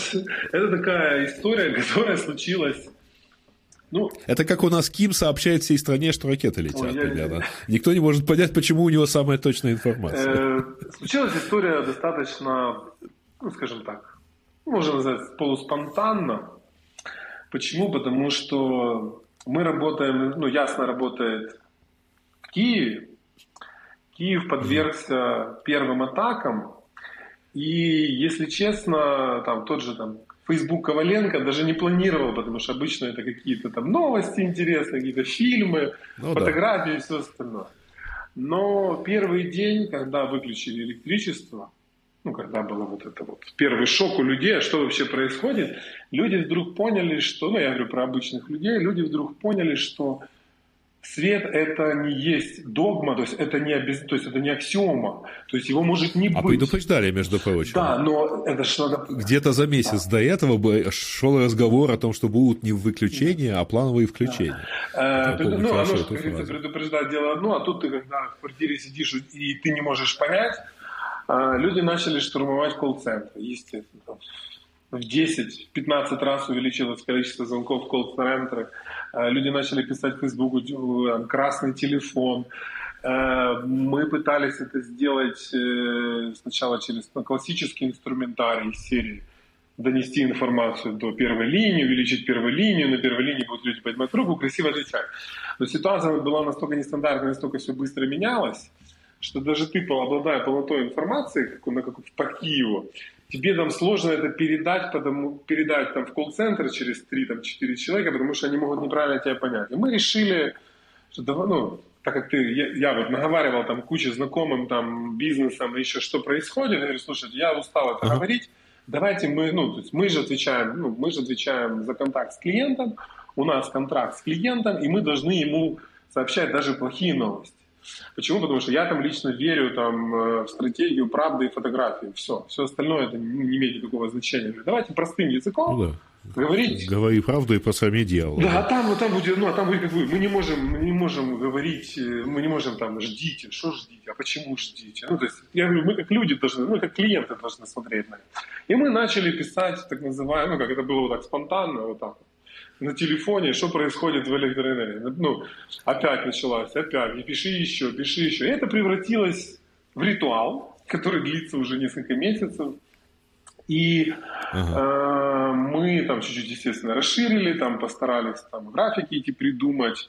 это такая история, которая случилась ну, это как у нас Ким сообщает всей стране, что ракеты летят. Ой, я, я... Никто не может понять, почему у него самая точная информация. Э, случилась история достаточно, ну, скажем так, можно назвать полуспонтанно. Почему? Потому что мы работаем, ну, ясно работает в Киеве. Киев подвергся первым атакам. И, если честно, там тот же там Facebook Коваленко даже не планировал, потому что обычно это какие-то там новости интересные, какие-то фильмы, ну, фотографии да. и все остальное. Но первый день, когда выключили электричество, ну, когда было вот это вот первый шок у людей, а что вообще происходит, люди вдруг поняли, что, ну, я говорю про обычных людей, люди вдруг поняли, что свет это не есть догма, то есть это не, обез... то есть это не аксиома, то есть его может не а быть. А предупреждали, между прочим. Да, но это что надо... Где-то за месяц да. до этого шел разговор о том, что будут не выключения, а плановые включения. Да. Э, ну, оно же, предупреждать дело одно, а тут ты, когда в квартире сидишь, и ты не можешь понять, люди начали штурмовать колл-центры, естественно. В 10-15 раз увеличилось количество звонков в колл-центры. А, люди начали писать в Фейсбуку «красный телефон». А, мы пытались это сделать э, сначала через ну, классический инструментарий серии донести информацию до первой линии, увеличить первую линию, на первой линии будут люди поднимать руку, красиво отвечать. Но ситуация была настолько нестандартная, настолько все быстро менялось, что даже ты, обладая полнотой информации, как, на, как по Киеву, тебе там сложно это передать, потому, передать там в колл-центр через 3-4 человека, потому что они могут неправильно тебя понять. И мы решили, что ну, так как ты, я, я вот наговаривал там кучу знакомым там бизнесом, еще что происходит, я говорю, слушайте, я устал это uh-huh. говорить, давайте мы, ну, то есть мы же отвечаем, ну, мы же отвечаем за контакт с клиентом, у нас контракт с клиентом, и мы должны ему сообщать даже плохие новости. Почему? Потому что я там лично верю там, э, в стратегию правды и фотографии. Все. Все остальное это не имеет никакого значения. Давайте простым языком ну, да. говорить. Говори правду и по сами дьяволу. Да, а там, там будет, ну, а там будет как вы. Мы не можем, мы не можем говорить, э, мы не можем там ждите, что ждите, а почему ждите. Ну, то есть, я говорю, мы как люди должны, мы как клиенты должны смотреть на это. И мы начали писать так называемое, ну, как это было вот так спонтанно, вот так на телефоне, что происходит в электроэнергии. Ну, опять началась, опять, и пиши еще, пиши еще. И это превратилось в ритуал, который длится уже несколько месяцев. И ага. э, мы там чуть-чуть, естественно, расширили, там постарались там графики эти придумать.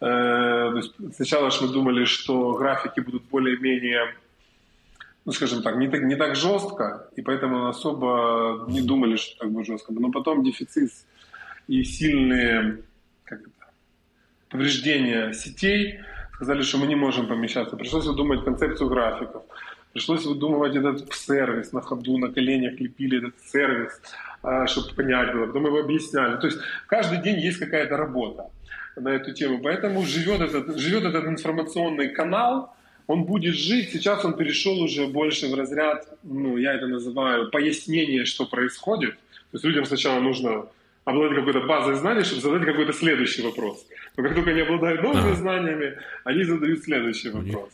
Э, то есть сначала же мы думали, что графики будут более-менее, ну, скажем так, не так, не так жестко, и поэтому особо не думали, что так будет жестко. Но потом дефицит и сильные как это, повреждения сетей, сказали, что мы не можем помещаться. Пришлось выдумать концепцию графиков. Пришлось выдумывать этот сервис на ходу, на коленях лепили этот сервис, а, чтобы понять было. Потом его объясняли. То есть каждый день есть какая-то работа на эту тему. Поэтому живет этот, живет этот информационный канал, он будет жить. Сейчас он перешел уже больше в разряд, ну, я это называю, пояснение, что происходит. То есть людям сначала нужно обладать какой-то базой знаний, чтобы задать какой-то следующий вопрос. Но как только они обладают новыми знаниями, они задают следующий вопрос.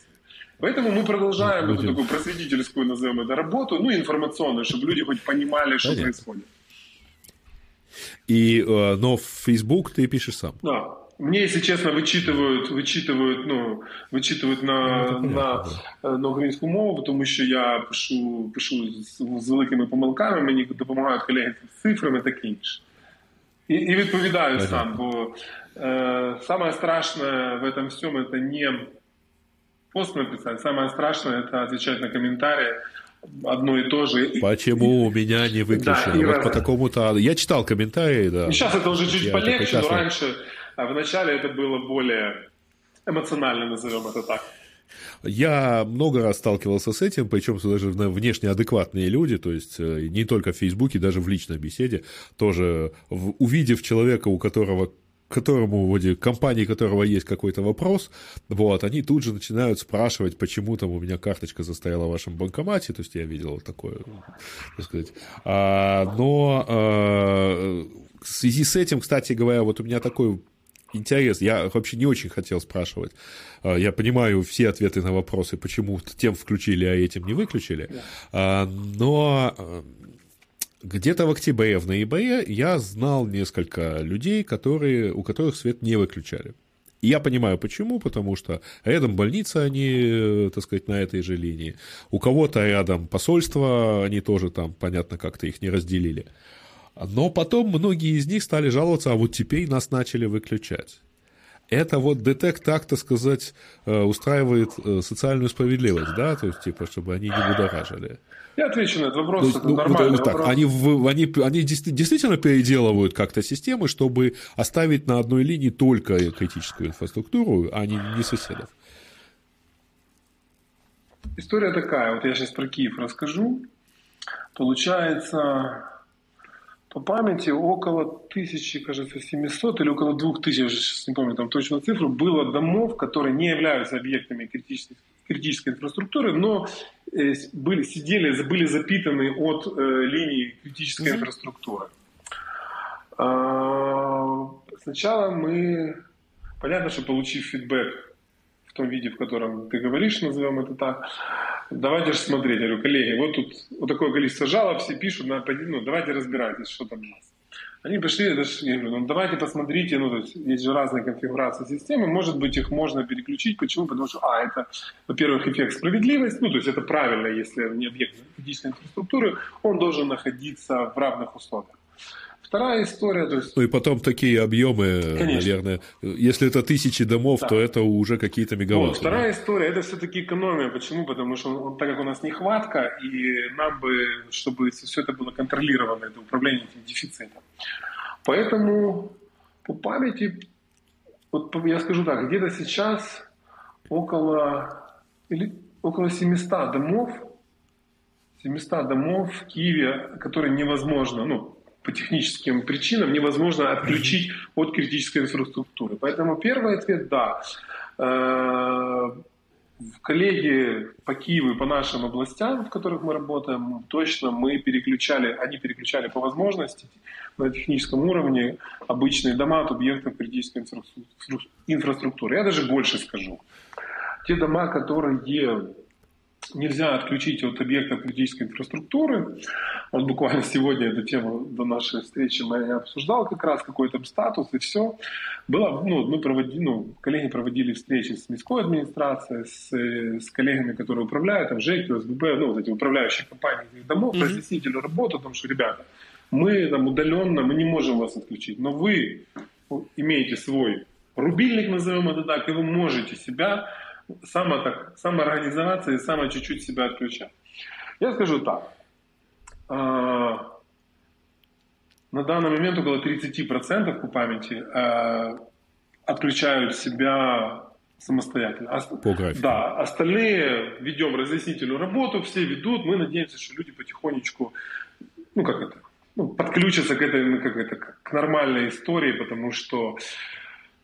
Поэтому мы продолжаем эту такую просветительскую, назовем это, работу, ну, информационную, чтобы люди хоть понимали, что происходит. И, э, но в Facebook ты пишешь сам. Да. Мне, если честно, вычитывают, вычитывают, ну, вычитывают на, ну, на, да. на українську мову, тому що я пишу, пишу з, з великими помилками, мені допомагають колеги з цифрами таке інше. И, и відповідаю ага. сам, бо э, самое страшное в этом всем это не пост написать, самое страшное это отвечать на комментарии одно и то же. Почему у меня не выключено? Да, вот по такому-то... Я читал комментарии, да. И сейчас это уже чуть я полегче, но раньше, а в начале это было более эмоционально, назовем это так. Я много раз сталкивался с этим, причем даже внешне адекватные люди, то есть э, не только в Фейсбуке, даже в личной беседе, тоже увидев человека, у которого которому, вроде, компании которого есть какой-то вопрос, вот, они тут же начинают спрашивать, почему там у меня карточка застояла в вашем банкомате, то есть я видел такое, так сказать. А, но а, в связи с этим, кстати говоря, вот у меня такой интерес. Я вообще не очень хотел спрашивать. А, я понимаю все ответы на вопросы, почему тем включили, а этим не выключили. А, но а, где-то в октябре, в ноябре я знал несколько людей, которые, у которых свет не выключали. И я понимаю, почему, потому что рядом больница, они, так сказать, на этой же линии. У кого-то рядом посольство, они тоже там, понятно, как-то их не разделили. Но потом многие из них стали жаловаться, а вот теперь нас начали выключать. Это вот ДТЭК, так, так сказать, э, устраивает э, социальную справедливость, да, то есть, типа, чтобы они не будоражили. Я отвечу на этот вопрос, есть, это ну, нормальный так, вопрос. Они, они, они действительно переделывают как-то системы, чтобы оставить на одной линии только критическую инфраструктуру, а не, не соседов. История такая, вот я сейчас про Киев расскажу. Получается, по памяти около тысячи, кажется, 700 или около 2000, я сейчас не помню там точную цифру, было домов, которые не являются объектами критической, критической инфраструктуры, но э, были, сидели, были запитаны от э, линии критической mm-hmm. инфраструктуры. А, сначала мы, понятно, что получив фидбэк в том виде, в котором ты говоришь, назовем это так, давайте же смотреть. Говорю, коллеги, вот тут вот такое количество жалоб, все пишут, на, ну, давайте разбирайтесь, что там у нас. Они пришли, я говорю, ну давайте посмотрите, ну то есть есть же разные конфигурации системы, может быть их можно переключить. Почему? Потому что, а, это, во-первых, эффект справедливости, ну то есть это правильно, если не объект критической инфраструктуры, он должен находиться в равных условиях. Вторая история, то есть... Ну и потом такие объемы, Конечно. наверное, если это тысячи домов, да. то это уже какие-то мегаватты. Вот, вторая да? история, это все-таки экономия. Почему? Потому что он, так как у нас нехватка, и нам бы, чтобы все это было контролировано, это управление этим дефицитом. Поэтому по памяти, вот я скажу так, где-то сейчас около, или около 700 домов 700 домов в Киеве, которые невозможно, ну, по техническим причинам невозможно отключить от критической инфраструктуры. Поэтому первый ответ – да. Э, коллеги по Киеву и по нашим областям, в которых мы работаем, точно мы переключали, они переключали по возможности на техническом уровне обычные дома от объектов критической инфраструктуры. Я даже больше скажу. Те дома, которые нельзя отключить от объектов критической инфраструктуры. Вот буквально сегодня эту тему до нашей встречи я обсуждал как раз какой там статус и все. Было, ну, мы проводили, ну, коллеги проводили встречи с мирской администрацией, с, с коллегами, которые управляют, там, ЖЭК, ОСББ, ну, вот эти управляющие компании домов, mm-hmm. разъяснили работу, потому что, ребята, мы там удаленно, мы не можем вас отключить, но вы имеете свой рубильник, назовем это так, и вы можете себя само так, самоорганизоваться и само чуть-чуть себя отключать. Я скажу так. А, на данный момент около 30% по памяти а, отключают себя самостоятельно. По графику. Да, остальные ведем разъяснительную работу, все ведут. Мы надеемся, что люди потихонечку, ну как это, ну, подключатся к этой, ну, как это, к нормальной истории, потому что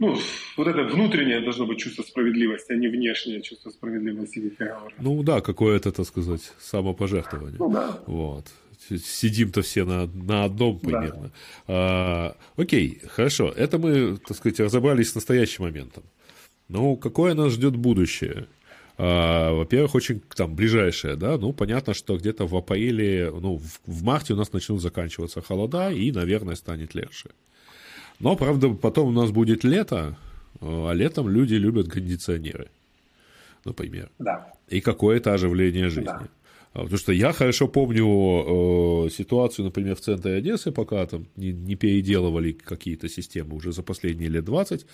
ну, вот это внутреннее должно быть чувство справедливости, а не внешнее чувство справедливости, как я говорю. Ну да, какое-то, так сказать, самопожертвование. Ну да. Вот. Сидим-то все на, на одном примерно. Да. А, окей, хорошо. Это мы, так сказать, разобрались с настоящим моментом. Ну, какое нас ждет будущее? А, во-первых, очень там ближайшее, да, ну, понятно, что где-то в апреле, ну, в, в марте у нас начнут заканчиваться холода, и, наверное, станет легче. Но, правда, потом у нас будет лето, а летом люди любят кондиционеры, например. Да. И какое-то оживление жизни. Да. А, потому что я хорошо помню э, ситуацию, например, в центре Одессы, пока там не, не переделывали какие-то системы уже за последние лет 20.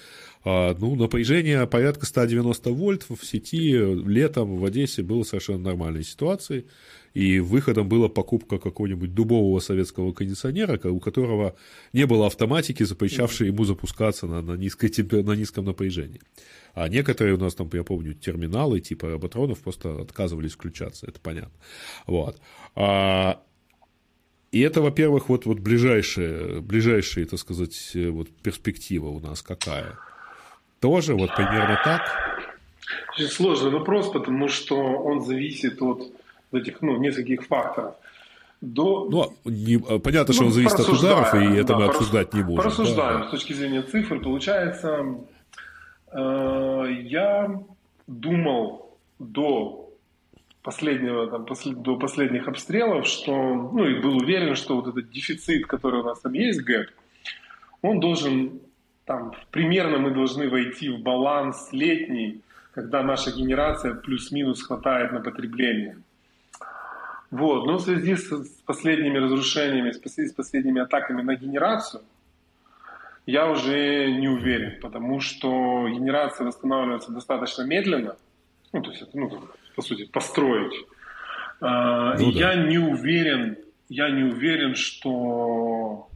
А, ну, напряжение порядка 190 вольт в сети летом в Одессе было совершенно нормальной ситуацией и выходом была покупка какого-нибудь дубового советского кондиционера, у которого не было автоматики, запрещавшей ему запускаться на, на, низкой, на низком напряжении. А некоторые у нас там, я помню, терминалы типа роботронов просто отказывались включаться, это понятно. Вот. А, и это, во-первых, вот, вот ближайшая, ближайшая, так сказать, вот перспектива у нас какая? Тоже вот примерно так? Очень сложный вопрос, потому что он зависит от этих ну, нескольких факторов. До... Ну, не, понятно, что ну, он зависит от ударов, и это да, мы обсуждать не будем. Порассуждаем да. с точки зрения цифр. Получается, э, я думал до последнего, там, послед, до последних обстрелов, что, ну, и был уверен, что вот этот дефицит, который у нас там есть, гэп, он должен, там, примерно мы должны войти в баланс летний, когда наша генерация плюс-минус хватает на потребление. Вот. Но в связи с последними разрушениями, с последними атаками на генерацию, я уже не уверен, потому что генерация восстанавливается достаточно медленно. Ну, то есть это, ну, по сути, построить. А, ну, да. я не уверен, я не уверен, что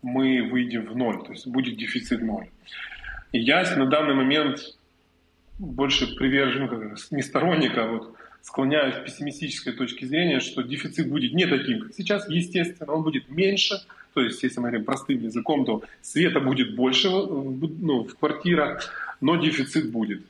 мы выйдем в ноль, то есть будет дефицит ноль. Я на данный момент больше привержен, ну, не сторонник, а вот склоняюсь к пессимистической точке зрения, что дефицит будет не таким, как сейчас, естественно, он будет меньше, то есть, если мы говорим простым языком, то света будет больше ну, в квартирах, но дефицит будет.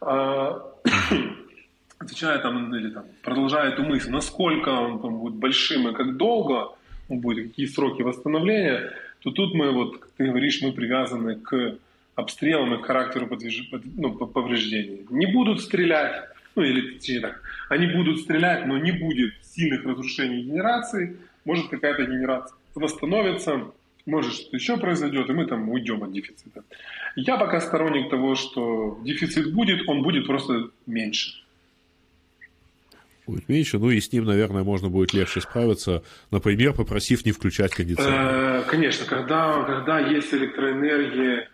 А, отвечая там, или там, продолжая эту мысль, насколько он там, будет большим и как долго он будет, какие сроки восстановления, то тут мы, вот, как ты говоришь, мы привязаны к обстрелам и к характеру подвиж... ну, повреждений. Не будут стрелять, ну или точнее так, они будут стрелять, но не будет сильных разрушений генерации, может какая-то генерация восстановится, может что-то еще произойдет, и мы там уйдем от дефицита. Я пока сторонник того, что дефицит будет, он будет просто меньше. Будет меньше, ну и с ним, наверное, можно будет легче справиться, например, попросив не включать кондиционер. Э, конечно, когда, когда есть электроэнергия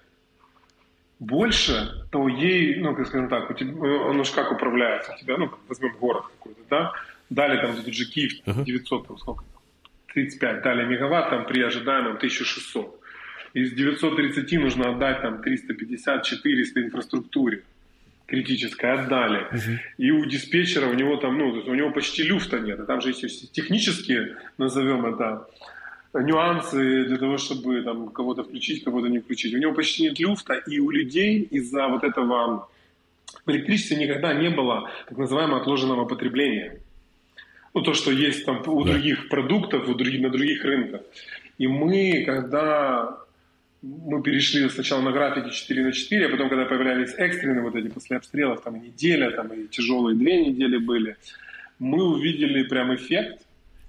больше, то ей, ну, скажем так, у тебя, оно же как управляется у тебя, ну, возьмем город какой-то, да, дали там тут же Киев 900, там сколько, 35, дали мегаватт, там при ожидаемом 1600. Из 930 нужно отдать там 350-400 инфраструктуре. критическое отдали. Угу. И у диспетчера у него там, ну, у него почти люфта нет. И там же есть технические, назовем это, нюансы для того, чтобы там кого-то включить, кого-то не включить. У него почти нет люфта, и у людей из-за вот этого в электричестве никогда не было так называемого отложенного потребления. Ну, то, что есть там у да. других продуктов, у других, на других рынках. И мы, когда мы перешли сначала на графике 4 на 4, а потом, когда появлялись экстренные вот эти после обстрелов, там и неделя, там и тяжелые две недели были, мы увидели прям эффект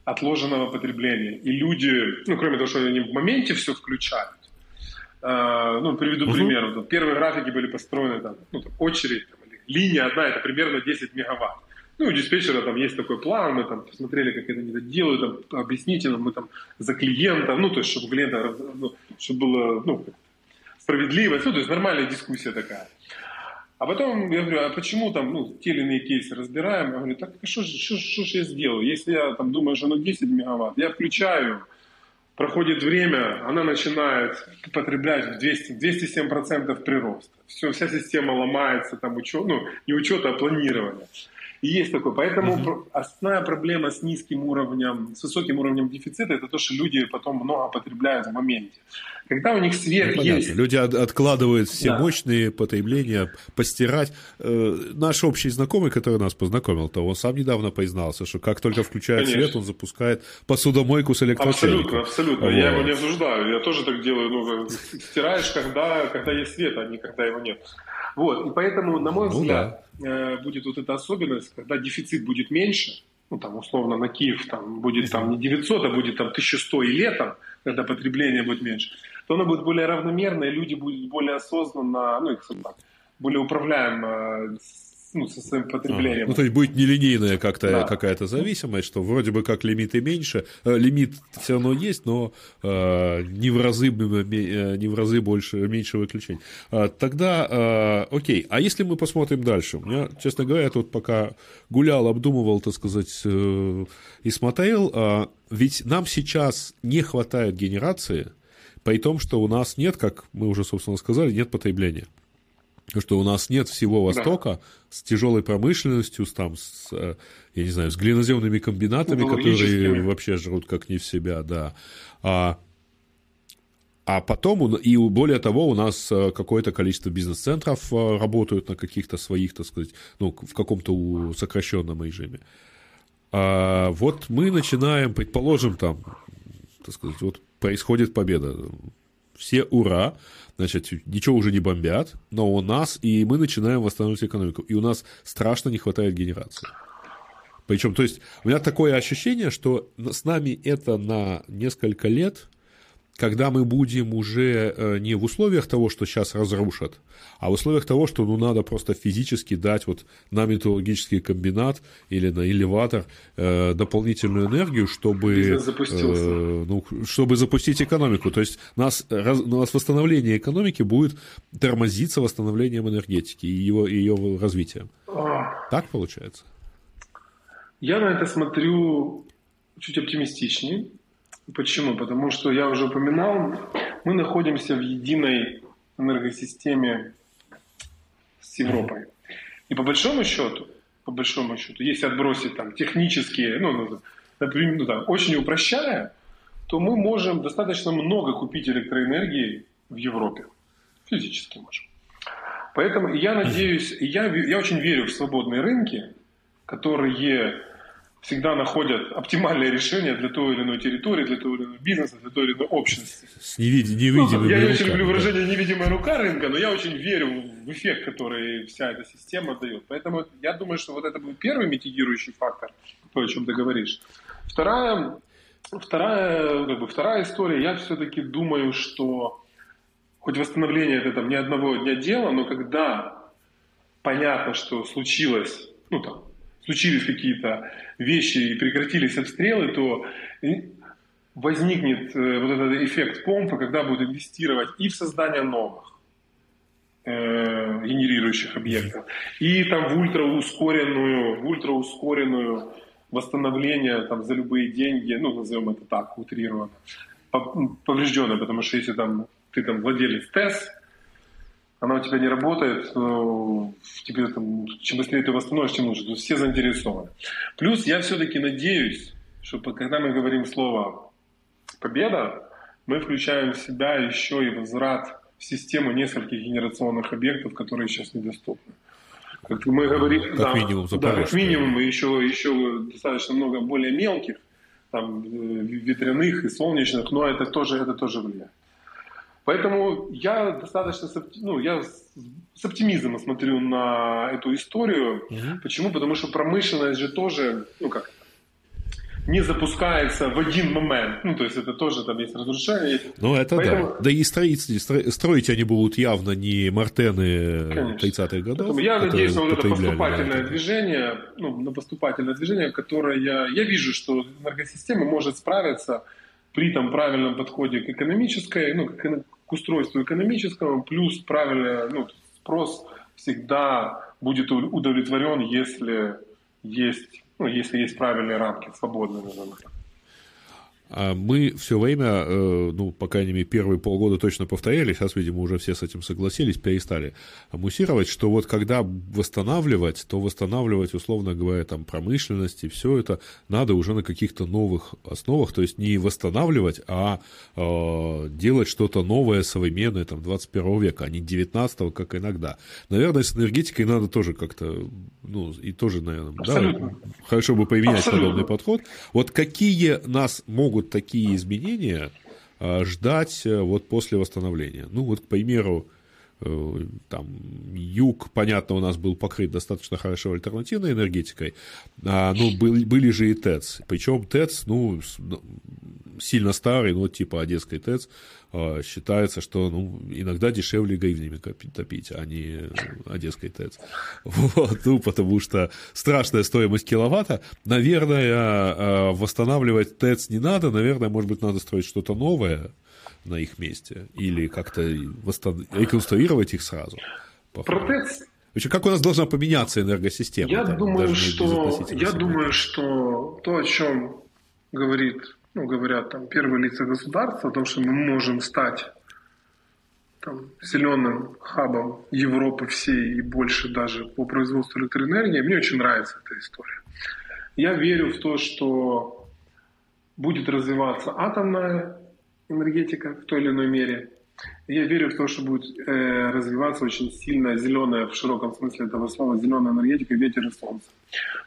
отложенного потребления. И люди, ну, кроме того, что они в моменте все включают, э, ну, приведу uh-huh. пример. Вот, первые графики были построены, там, ну, там, очередь, там, линия одна, это примерно 10 мегаватт. Ну, у диспетчера там есть такой план, мы там посмотрели, как это они делают, там, объясните нам, мы там за клиента, ну, то есть, чтобы клиента, ну, чтобы было, ну, справедливость, ну, то есть нормальная дискуссия такая. А потом я говорю, а почему там, ну, те или иные кейсы разбираем? Я говорю, так а что же я сделаю? Если я там думаю, что оно 10 мегаватт, я включаю, проходит время, она начинает потреблять в 200, 207% прироста. Все, вся система ломается, там учет, ну, не учета, а планирования. И есть такое. Поэтому угу. основная проблема с низким уровнем, с высоким уровнем дефицита, это то, что люди потом много потребляют в моменте. Когда у них свет ну, есть... Люди от, откладывают все да. мощные потребления, постирать. Э, наш общий знакомый, который нас познакомил, то он сам недавно признался, что как только включает Конечно. свет, он запускает посудомойку с электротехникой. Абсолютно, абсолютно. Вот. Я его не осуждаю. Я тоже так делаю. Ну, стираешь, когда, когда есть свет, а не когда его нет. Вот, и поэтому, на мой ну, взгляд, да. э, будет вот эта особенность, когда дефицит будет меньше, ну, там, условно, на Киев там, будет там не 900, а будет там 1100 и летом, когда потребление будет меньше, то оно будет более равномерное, люди будут более осознанно, ну, их так, более управляемо ну, со своим потреблением. А, ну, то есть будет нелинейная как-то да. какая-то зависимость, что вроде бы как лимиты меньше, э, лимит все равно есть, но э, не, в разы, э, не в разы больше, меньше выключений. А, тогда, э, окей, а если мы посмотрим дальше? У меня, честно говоря, я тут пока гулял, обдумывал, так сказать, э, и смотрел, э, ведь нам сейчас не хватает генерации, при том, что у нас нет, как мы уже, собственно, сказали, нет потребления что у нас нет всего Востока да. с тяжелой промышленностью, с, там, с, э, я не знаю, с глиноземными комбинатами, которые вообще жрут как не в себя, да. А, а потом, и более того, у нас э, какое-то количество бизнес-центров э, работают на каких-то своих, так сказать, ну, в каком-то сокращенном режиме. А вот мы начинаем, предположим, там, так сказать, вот происходит победа. Все ура, значит, ничего уже не бомбят, но у нас, и мы начинаем восстанавливать экономику, и у нас страшно не хватает генерации. Причем, то есть, у меня такое ощущение, что с нами это на несколько лет когда мы будем уже э, не в условиях того, что сейчас разрушат, а в условиях того, что ну, надо просто физически дать вот на металлургический комбинат или на элеватор э, дополнительную энергию, чтобы, э, ну, чтобы запустить экономику. То есть нас, раз, у нас восстановление экономики будет тормозиться восстановлением энергетики и его, и ее развитием. Так получается? Я на это смотрю чуть оптимистичнее. Почему? Потому что я уже упоминал, мы находимся в единой энергосистеме с Европой. И по большому счету, по большому счету, если отбросить там технические, ну, например, ну, там, очень упрощая, то мы можем достаточно много купить электроэнергии в Европе. Физически можем. Поэтому я надеюсь, я, я очень верю в свободные рынки, которые всегда находят оптимальное решение для той или иной территории, для того или иного бизнеса, для той или иной общности. С невидимой ну, Я не очень люблю выражение «невидимая рука рынка», но я очень верю в эффект, который вся эта система дает. Поэтому я думаю, что вот это будет первый митигирующий фактор, то, о чем ты говоришь. Вторая, вторая, как бы, вторая история, я все-таки думаю, что хоть восстановление это там не одного дня дело, но когда понятно, что случилось, ну там, случились какие-то вещи и прекратились обстрелы, то возникнет э, вот этот эффект помпы, когда будут инвестировать и в создание новых э, генерирующих объектов, и там в ультраускоренную, в ультраускоренную восстановление там за любые деньги, ну назовем это так, утрированно, поврежденное, потому что если там ты там владелец ТЭС, она у тебя не работает, э, тебе там, чем быстрее ты восстановишь, тем лучше. То есть все заинтересованы. Плюс я все-таки надеюсь, что когда мы говорим слово «победа», мы включаем в себя еще и возврат в систему нескольких генерационных объектов, которые сейчас недоступны. Как мы говорим, как да, минимум, да, как минимум еще, еще достаточно много более мелких, там, э, ветряных и солнечных, но это тоже, это тоже влияет. Поэтому я достаточно, ну, я с оптимизмом смотрю на эту историю. Угу. Почему? Потому что промышленность же тоже, ну как, не запускается в один момент. Ну, то есть это тоже там есть разрушение. Ну, это Поэтому... да. Да и строить, строить они будут явно не Мартены 30-х годов. Поэтому я надеюсь на вот это поступательное это. движение, ну, на поступательное движение, которое я, я вижу, что энергосистема может справиться при там правильном подходе к экономической, ну, к, к устройству экономическому, плюс правильный ну, спрос всегда будет удовлетворен, если есть, ну, если есть правильные рамки, свободные, назовем так. А мы все время, э, ну, по крайней мере, первые полгода точно повторяли, сейчас, видимо, уже все с этим согласились, перестали муссировать, что вот когда восстанавливать, то восстанавливать, условно говоря, там, промышленность и все это надо уже на каких-то новых основах, то есть не восстанавливать, а э, делать что-то новое, современное, там, 21 века, а не 19 как иногда. Наверное, с энергетикой надо тоже как-то, ну, и тоже, наверное, да, хорошо бы поменять Абсолютно. подобный подход. Вот какие нас могут могут такие изменения а, ждать э, вот после восстановления? Ну, вот, к примеру, э, там, юг, понятно, у нас был покрыт достаточно хорошо альтернативной энергетикой, а, ну, были, были же и ТЭЦ. Причем ТЭЦ, ну, ну сильно старый, ну, типа Одесской ТЭЦ, а, считается, что ну, иногда дешевле гривнями топить, а не Одесской ТЭЦ. Вот, ну, потому что страшная стоимость киловатта. Наверное, а, восстанавливать ТЭЦ не надо, наверное, может быть, надо строить что-то новое на их месте или как-то реконструировать их сразу. Про ТЭЦ Вообще, как у нас должна поменяться энергосистема? Я, там, думаю, что, я думаю, что то, о чем говорит ну, говорят там первые лица государства, о том, что мы можем стать там, зеленым хабом Европы всей и больше даже по производству электроэнергии, мне очень нравится эта история. Я верю в то, что будет развиваться атомная энергетика в той или иной мере. Я верю в то, что будет э, развиваться очень сильно зеленая, в широком смысле этого слова, зеленая энергетика, ветер и солнце.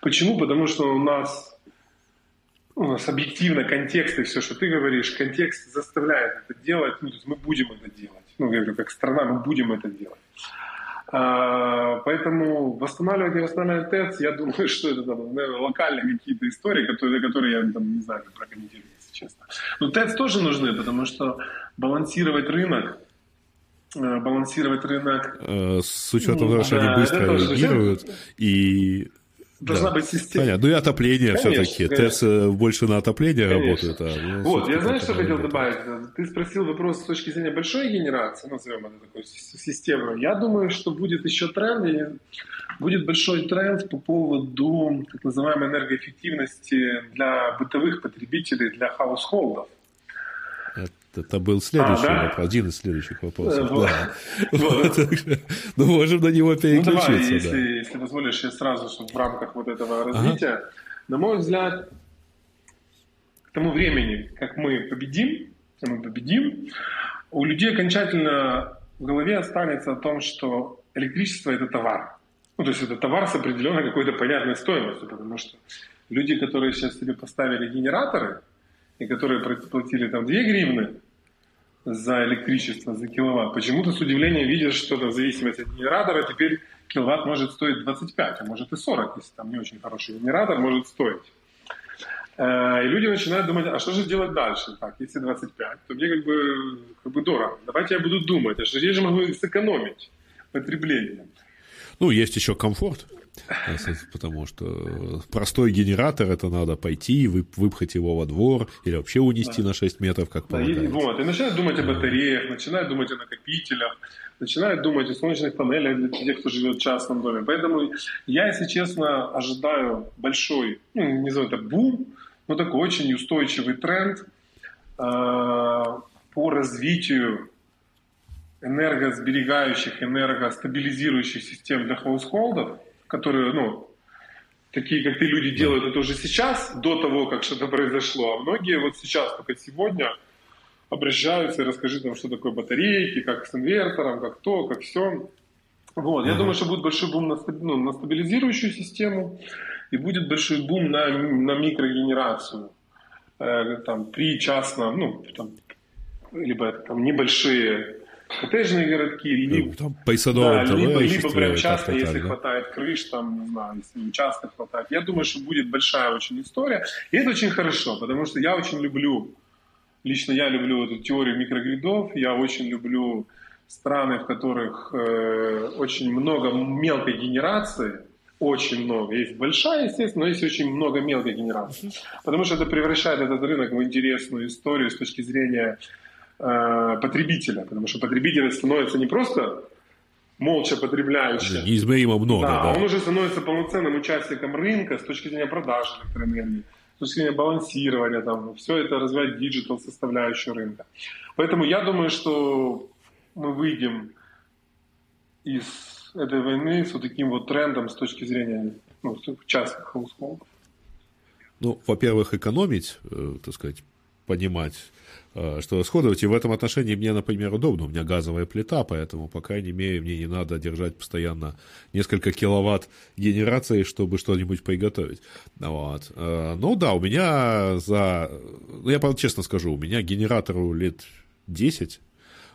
Почему? Потому что у нас у нас объективно контекст и все, что ты говоришь, контекст заставляет это делать, ну, то есть мы будем это делать. Ну, я говорю, как страна, мы будем это делать. А, поэтому восстанавливать и восстанавливать ТЭЦ, я думаю, что это там, наверное, локальные какие-то истории, которые, которые я там, не знаю, как прокомментировать, если честно. Но ТЭЦ тоже нужны, потому что балансировать рынок, э, балансировать рынок... Э, с учетом того, что они быстро реагируют, и Должна да. быть система. Понятно. Ну и отопление все-таки. ТЭС э, больше на отопление конечно. работает. А, ну, вот, я знаю, что хотел добавить. Ты спросил вопрос с точки зрения большой генерации, назовем это такой системой. Я думаю, что будет еще тренд, и будет большой тренд по поводу так называемой энергоэффективности для бытовых потребителей, для хаусхолдов. Это был следующий а, да? вопрос, один из следующих вопросов. Вот. Ну, можем на него переключиться. Ну, давай, если, позволишь, я сразу чтобы в рамках вот этого развития. На мой взгляд, к тому времени, как мы победим, мы победим, у людей окончательно в голове останется о том, что электричество – это товар. Ну, то есть это товар с определенной какой-то понятной стоимостью, потому что люди, которые сейчас себе поставили генераторы, и которые платили там 2 гривны, за электричество, за киловатт. Почему-то с удивлением видишь, что в зависимости от генератора теперь киловатт может стоить 25, а может и 40, если там не очень хороший генератор, может стоить. Э, и люди начинают думать, а что же делать дальше? Так, если 25, то мне как бы, как бы дорого. Давайте я буду думать, а что я же могу сэкономить потребление? Ну, есть еще комфорт. Потому что простой генератор это надо пойти, выпхать его во двор или вообще унести да. на 6 метров, как полагается. И, вот, и начинают думать о батареях, начинают думать о накопителях, начинают думать о солнечных панелях для тех, кто живет в частном доме. Поэтому я, если честно, ожидаю большой, ну, не знаю, это бум, но такой очень устойчивый тренд э, по развитию энергосберегающих, энергостабилизирующих систем для хаусхолдов, которые, ну, такие, как ты, люди делают это уже сейчас, до того, как что-то произошло, а многие вот сейчас, только сегодня, обращаются и расскажи нам, что такое батарейки, как с инвертором, как то, как все. Вот. Я думаю, что будет большой бум на, ну, на стабилизирующую систему и будет большой бум на, на микрогенерацию. Э, там, при частном, ну, там, либо там небольшие коттеджные городки, ну, либо, там, да, либо, либо прям часто, если так, хватает крыш, там, не знаю, если участок хватает. Я думаю, что будет большая очень история. И это очень хорошо, потому что я очень люблю, лично я люблю эту теорию микрогридов, я очень люблю страны, в которых э, очень много мелкой генерации, очень много. Есть большая, естественно, но есть очень много мелкой генерации. Потому что это превращает этот рынок в интересную историю с точки зрения потребителя. Потому что потребитель становится не просто молча потребляющим. Неизмеримо много, да, да. Он уже становится полноценным участником рынка с точки зрения продажи электроэнергии, с точки зрения балансирования, там, все это развивать digital составляющую рынка. Поэтому я думаю, что мы выйдем из этой войны с вот таким вот трендом с точки зрения ну, частных household ов? Ну, во-первых, экономить, э, так сказать, понимать, э, что расходовать. И в этом отношении мне, например, удобно. У меня газовая плита, поэтому, по крайней мере, мне не надо держать постоянно несколько киловатт генерации, чтобы что-нибудь приготовить. Вот. Э, ну да, у меня за... Ну, я, честно скажу, у меня генератору лет 10,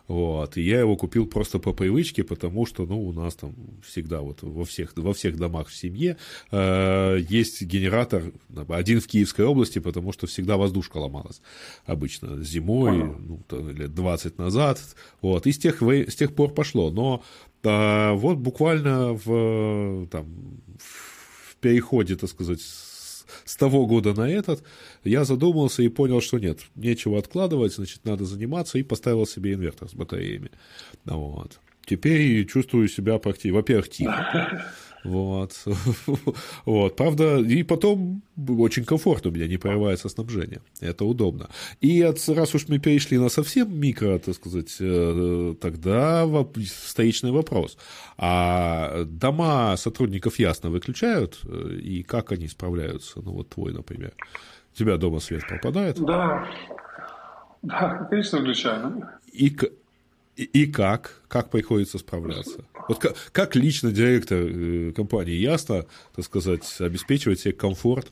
вот. И я его купил просто по привычке, потому что, ну, у нас там всегда вот во всех, во всех домах в семье э, есть генератор, один в Киевской области, потому что всегда воздушка ломалась обычно зимой, ну, лет 20 назад. Вот. И с тех, с тех пор пошло. Но э, вот буквально в, там, в переходе, так сказать, с того года на этот, я задумался и понял, что нет, нечего откладывать, значит, надо заниматься, и поставил себе инвертор с батареями. Вот. Теперь чувствую себя практически, во-первых, тихо. Вот. вот. Правда, и потом очень комфортно у меня не прерывается снабжение. Это удобно. И от, раз уж мы перешли на совсем микро, так сказать, э, тогда вторичный вопрос. А дома сотрудников ясно выключают? Э, и как они справляются? Ну, вот твой, например. У тебя дома свет попадает? Да. Да, конечно, выключаю. И, и, как? Как приходится справляться? Вот как, как лично директор э, компании Ясно, так сказать, обеспечивает себе комфорт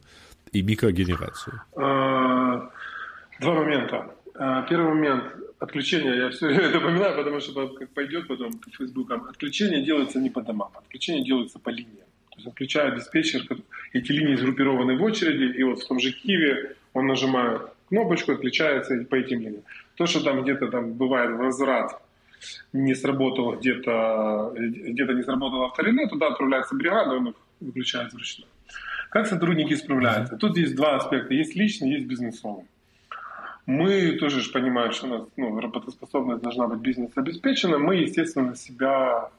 и микрогенерацию? А, два момента. А, первый момент отключение, я все это упоминаю, потому что как пойдет потом по Фейсбукам, отключение делается не по домам, отключение делается по линиям. То есть отключает диспетчер, эти линии сгруппированы в очереди, и вот в том же Киеве он нажимает кнопочку, отключается по этим линиям. То, что там где-то там бывает возврат не сработало где-то, где-то не сработало авторине, туда отправляется бригада, он их выключает вручную. Как сотрудники справляются? Тут есть два аспекта. Есть личный, есть бизнесовый. Мы тоже же понимаем, что у нас ну, работоспособность должна быть бизнес обеспечена. Мы, естественно, себя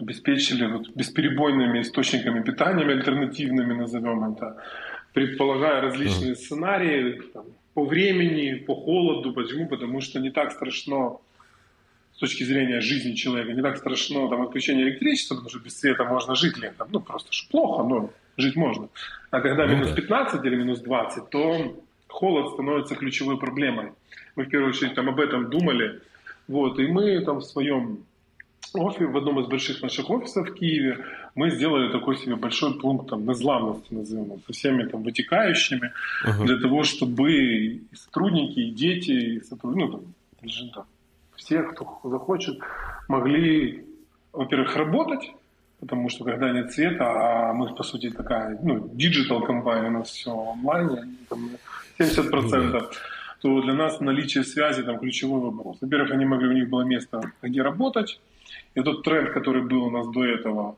обеспечили вот бесперебойными источниками питания, альтернативными назовем это, предполагая различные сценарии там, по времени, по холоду. Почему? Потому что не так страшно точки зрения жизни человека не так страшно там отключение электричества, потому что без света можно жить летом. Ну, просто что плохо, но жить можно. А когда ну, минус 15 или минус 20, то холод становится ключевой проблемой. Мы в первую очередь там об этом думали. Вот, и мы там в своем офисе, в одном из больших наших офисов в Киеве, мы сделали такой себе большой пункт там, незламності, назовем его, со всеми там вытекающими, uh-huh. для того, чтобы и сотрудники, и дети, и сотрудники, ну, там, все, кто захочет, могли, во-первых, работать, потому что когда нет света, а мы, по сути, такая, ну, digital компания, у нас все онлайн, там 70%, ну, да. то для нас наличие связи там ключевой вопрос. Во-первых, они могли, у них было место, где работать, и тот тренд, который был у нас до этого,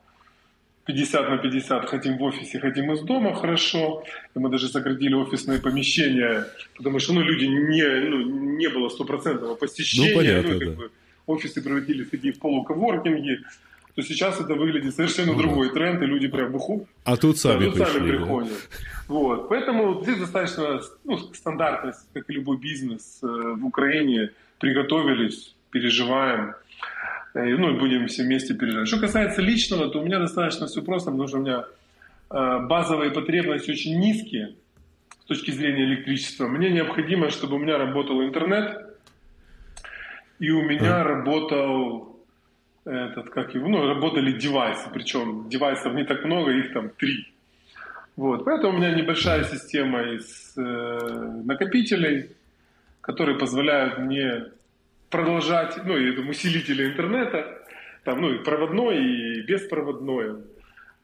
50 на 50, хотим в офисе, хотим из дома, хорошо. И мы даже сократили офисные помещения, потому что ну, люди не, ну, не было стопроцентного посещения. Ну, понятно, ну, как да. бы, офисы превратились в такие полуковоркинги, то сейчас это выглядит совершенно ну, другой да. тренд, и люди прям выходят. А тут сами, да, тут пришли, сами приходят. Да? Вот. Поэтому здесь достаточно ну, стандартность, как и любой бизнес э, в Украине, приготовились, переживаем – Ну и будем все вместе переживать. Что касается личного, то у меня достаточно все просто, потому что у меня базовые потребности очень низкие с точки зрения электричества. Мне необходимо, чтобы у меня работал интернет, и у меня работал этот, как его, ну, работали девайсы, причем девайсов не так много, их там три. Вот, поэтому у меня небольшая система из э, накопителей, которые позволяют мне продолжать, ну, и усилители интернета, там, ну, и проводной, и беспроводной.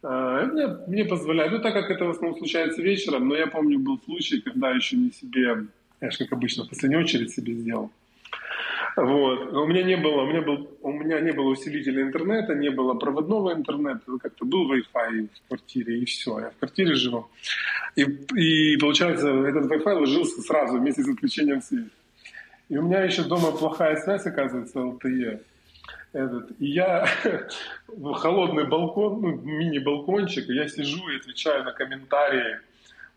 А, мне, мне позволяет, ну так как это в основном случается вечером, но я помню был случай, когда еще не себе, я же как обычно в последнюю очередь себе сделал. Вот. У меня не было, у меня был, у меня не было усилителя интернета, не было проводного интернета, как-то был Wi-Fi в квартире и все, я в квартире живу. И, и получается, этот Wi-Fi ложился сразу вместе с отключением света. И у меня еще дома плохая связь, оказывается, LTE этот, и я в холодный балкон, ну, мини-балкончик, я сижу и отвечаю на комментарии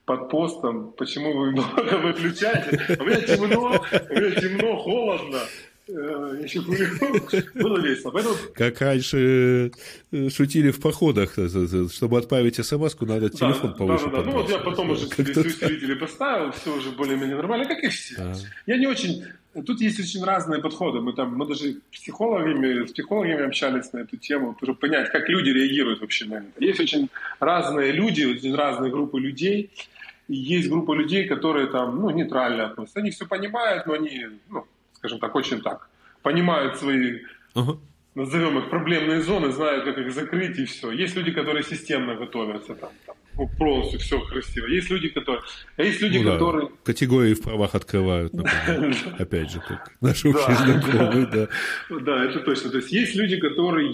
под постом, почему вы много выключаете. У меня темно, у меня темно, холодно. Э, я еще было весело. Поэтому... Как раньше э, шутили в походах, э, чтобы отправить смс надо телефон да, повыше да, да, да. Ну вот я потом уже усилители поставил, все уже более-менее нормально, как и все. А. Я не очень Тут есть очень разные подходы. Мы там, мы даже психологами, с психологами общались на эту тему, чтобы понять, как люди реагируют вообще на это. Есть очень разные люди, очень разные группы людей. И есть группа людей, которые там, ну, нейтрально относятся. Они все понимают, но они, ну, скажем так, очень так, понимают свои, uh-huh. назовем их, проблемные зоны, знают, как их закрыть и все. Есть люди, которые системно готовятся там, там ну, полностью все красиво. Есть люди, которые... А есть люди, ну, которые... Да. Категории в правах открывают, например. Опять же, как наши общие знакомые, да. Да, это точно. То есть есть люди, которые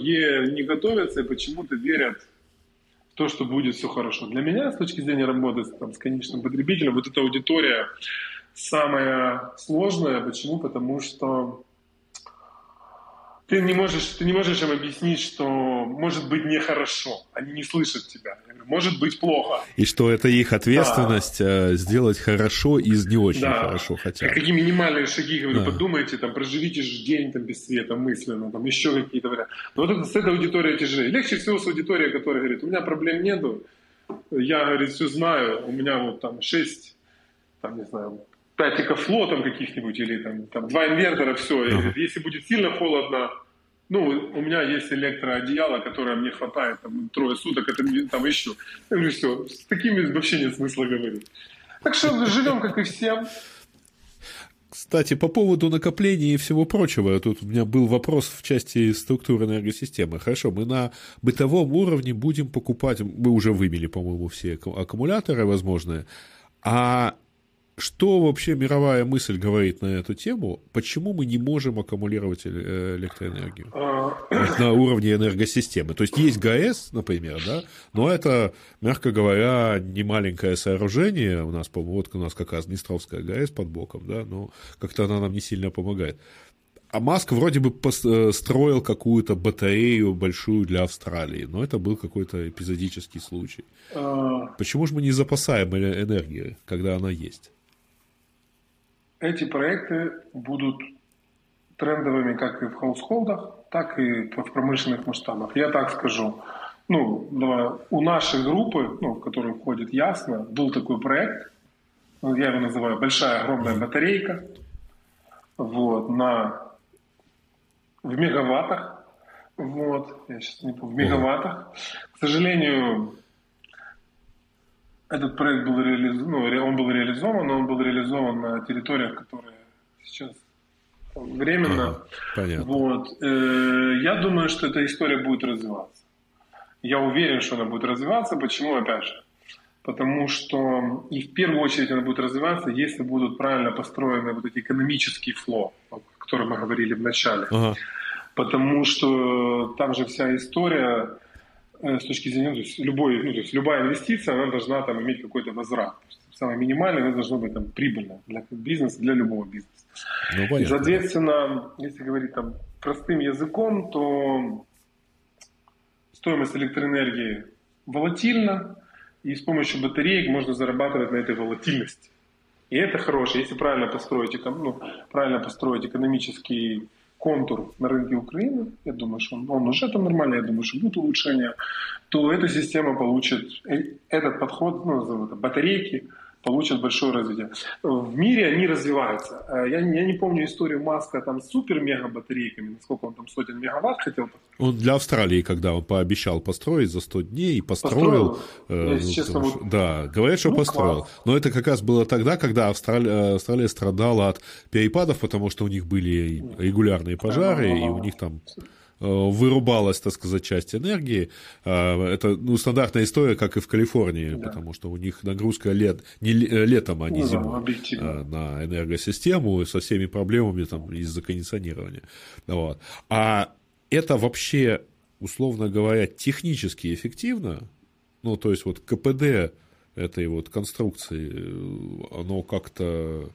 не готовятся и почему-то верят в то, что будет все хорошо. Для меня, с точки зрения работы там, с конечным потребителем, вот эта аудитория самая сложная. Почему? Потому что ты не можешь, ты не можешь им объяснить, что может быть нехорошо, они не слышат тебя. может быть плохо. И что это их ответственность да. Э, сделать хорошо из не очень да. хорошо хотя бы. Какие минимальные шаги, говорю, да. подумайте, там, проживите же день там, без света мысленно, там, еще какие-то варианты. Но вот это, с этой аудиторией тяжелее. Легче всего с аудиторией, которая говорит, у меня проблем нету, я, говорит, все знаю, у меня вот там шесть, там, не знаю, пять экофлотом каких-нибудь или там, там два инвертора, все. Uh-huh. Если будет сильно холодно, ну, у меня есть электроодеяло, которое мне хватает там, трое суток, это там еще. Я говорю, все, с такими вообще нет смысла говорить. Так что живем, как и все. Кстати, по поводу накопления и всего прочего, тут у меня был вопрос в части структуры энергосистемы. Хорошо, мы на бытовом уровне будем покупать, мы уже вымели, по-моему, все аккумуляторы возможные, а что вообще мировая мысль говорит на эту тему? Почему мы не можем аккумулировать э, электроэнергию а. на уровне энергосистемы? То есть есть ГАЭС, например, да, но это, мягко говоря, не маленькое сооружение. У нас, по-моему, вот у нас как раз Днестровская ГАЭС под боком, да, но как-то она нам не сильно помогает. А Маск вроде бы э, строил какую-то батарею большую для Австралии, но это был какой-то эпизодический случай. А. Почему же мы не запасаем энергию, когда она есть? Эти проекты будут трендовыми как и в хаусхолдах, так и в промышленных масштабах. Я так скажу. Ну, у нашей группы, ну, в которую входит Ясно, был такой проект, я его называю «Большая огромная батарейка», вот, на, в мегаваттах, вот, я сейчас не помню, в мегаваттах. К сожалению, этот проект был реализован, ну, он был реализован, но он был реализован на территориях, которые сейчас временно. Ага, понятно. Вот. Э, я думаю, что эта история будет развиваться. Я уверен, что она будет развиваться. Почему, опять же? Потому что и в первую очередь она будет развиваться, если будут правильно построены вот эти экономические фло, о которых мы говорили в начале. Ага. Потому что там же вся история с точки зрения, то есть, любой, ну, то есть любая инвестиция, она должна там иметь какой-то возврат. Самое минимальное, она должна быть там прибыльно для бизнеса, для любого бизнеса. Ну, понятно. И, соответственно, если говорить там простым языком, то стоимость электроэнергии волатильна, и с помощью батареек можно зарабатывать на этой волатильности. И это хорошо, если правильно построить, ну, правильно построить экономический контур на рынке Украины, я думаю, что он, он уже там нормальный, я думаю, что будут улучшения, то эта система получит, э, этот подход, ну, назовем это, батарейки, получат большое развитие. В мире они развиваются. Э, я, я не помню историю Маска там с супер-мега батарейками, насколько он там сотен мегаватт хотел. Он для Австралии, когда он пообещал построить за 100 дней и построил. построил. Э, я, честно, вот... Да, говорят, что ну, построил. Класс. Но это как раз было тогда, когда Австралия, Австралия страдала от перепадов, потому что у них были регулярные пожары, и у них там Э, вырубалась, так сказать, часть энергии. Э, это ну, стандартная история, как и в Калифорнии, да. потому что у них нагрузка лет, не э, летом, а не ну, зимой да, на энергосистему со всеми проблемами там, из-за кондиционирования. Вот. А это вообще, условно говоря, технически эффективно, ну, то есть вот КПД этой вот конструкции, оно как-то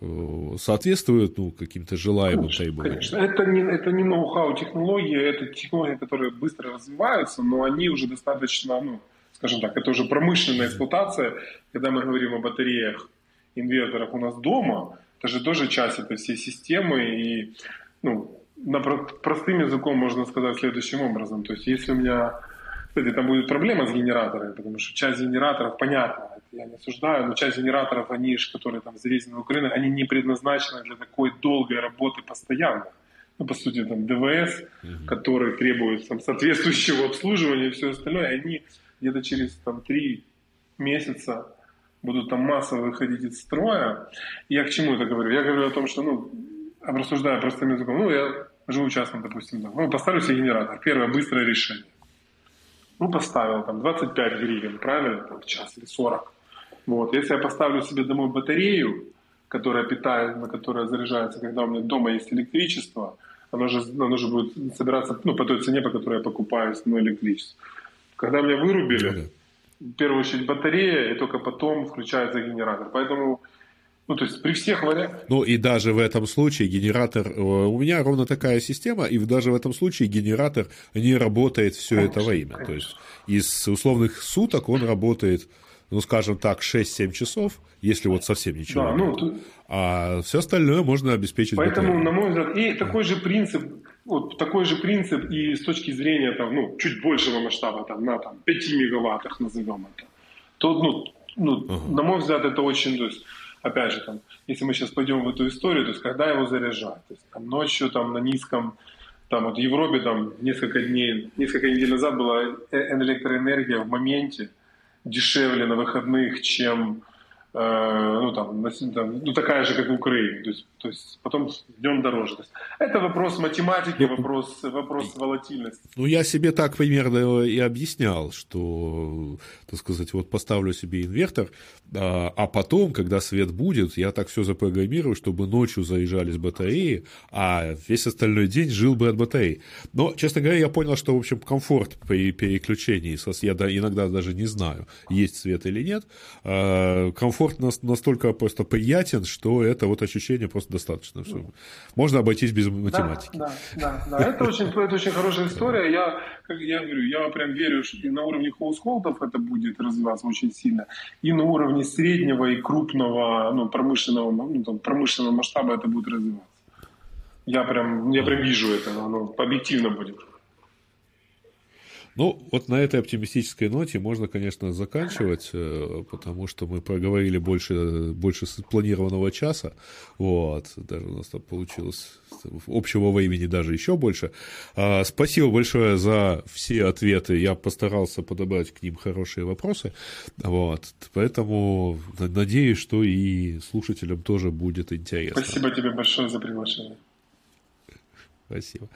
Э, соответствуют ну, каким-то желаемым конечно, требованиям. Конечно. Это не, это не ноу-хау технологии, это технологии, которые быстро развиваются, но они уже достаточно, ну, скажем так, это уже промышленная эксплуатация. Когда мы говорим о батареях, инверторах у нас дома, это же тоже часть этой всей системы. И ну, на простым языком можно сказать следующим образом. То есть если у меня кстати, там будет проблема с генераторами, потому что часть генераторов, понятно, я не осуждаю, но часть генераторов, они же, которые там завезены в Украину, они не предназначены для такой долгой работы постоянно. Ну, по сути, там ДВС, mm-hmm. который требует там, соответствующего обслуживания и все остальное, они где-то через там, три месяца будут там массово выходить из строя. Я к чему это говорю? Я говорю о том, что, ну, рассуждая простым языком, ну, я живу частно, допустим, там, ну, поставлю себе генератор. Первое, быстрое решение. Ну, поставил там 25 гривен, правильно, там, в час или 40. Вот. Если я поставлю себе домой батарею, которая питает, на которая заряжается, когда у меня дома есть электричество, оно же, оно же будет собираться ну, по той цене, по которой я покупаю основное электричество. Когда меня вырубили, в первую очередь батарея, и только потом включается генератор. Поэтому ну, то есть при всех вариантах. Ну, и даже в этом случае генератор... Э, у меня ровно такая система, и даже в этом случае генератор не работает все конечно, это время. Конечно. То есть из условных суток он работает ну, скажем так, 6-7 часов, если вот совсем ничего да. Ну, тут... А все остальное можно обеспечить Поэтому, батареей. на мой взгляд, и такой же принцип, вот такой же принцип и с точки зрения там, ну, чуть большего масштаба, там, на там, 5 мегаваттах назовем это, то, ну, ну ага. на мой взгляд, это очень, то есть, опять же, там, если мы сейчас пойдем в эту историю, то есть, когда его заряжать, то есть, там, ночью, там, на низком, там, вот в Европе, там, несколько дней, несколько недель назад была электроэнергия в моменте, дешевле на выходных, чем ну, там, там, ну, такая же, как в Украине. То есть, то есть потом днем дороже. То есть, это вопрос математики, вопрос, вопрос волатильности. Ну, я себе так примерно и объяснял, что, так сказать, вот поставлю себе инвертор, а, а потом, когда свет будет, я так все запрограммирую, чтобы ночью заезжались батареи, а весь остальной день жил бы от батареи. Но, честно говоря, я понял, что, в общем, комфорт при переключении, я иногда даже не знаю, есть свет или нет, а, комфорт комфорт настолько просто приятен, что это вот ощущение просто достаточно. Все. Можно обойтись без математики. Да, да, да. да. Это, очень, это очень хорошая история. Я, как я говорю, я прям верю, что и на уровне хаусхолдов это будет развиваться очень сильно, и на уровне среднего и крупного ну, промышленного, ну, там, промышленного масштаба это будет развиваться. Я прям, я прям вижу это, оно объективно будет. Ну, вот на этой оптимистической ноте можно, конечно, заканчивать, э, потому что мы проговорили больше, больше планированного часа. Вот, даже у нас там получилось общего времени даже еще больше. А, спасибо большое за все ответы. Я постарался подобрать к ним хорошие вопросы. Вот, поэтому надеюсь, что и слушателям тоже будет интересно. Спасибо тебе большое за приглашение. Спасибо.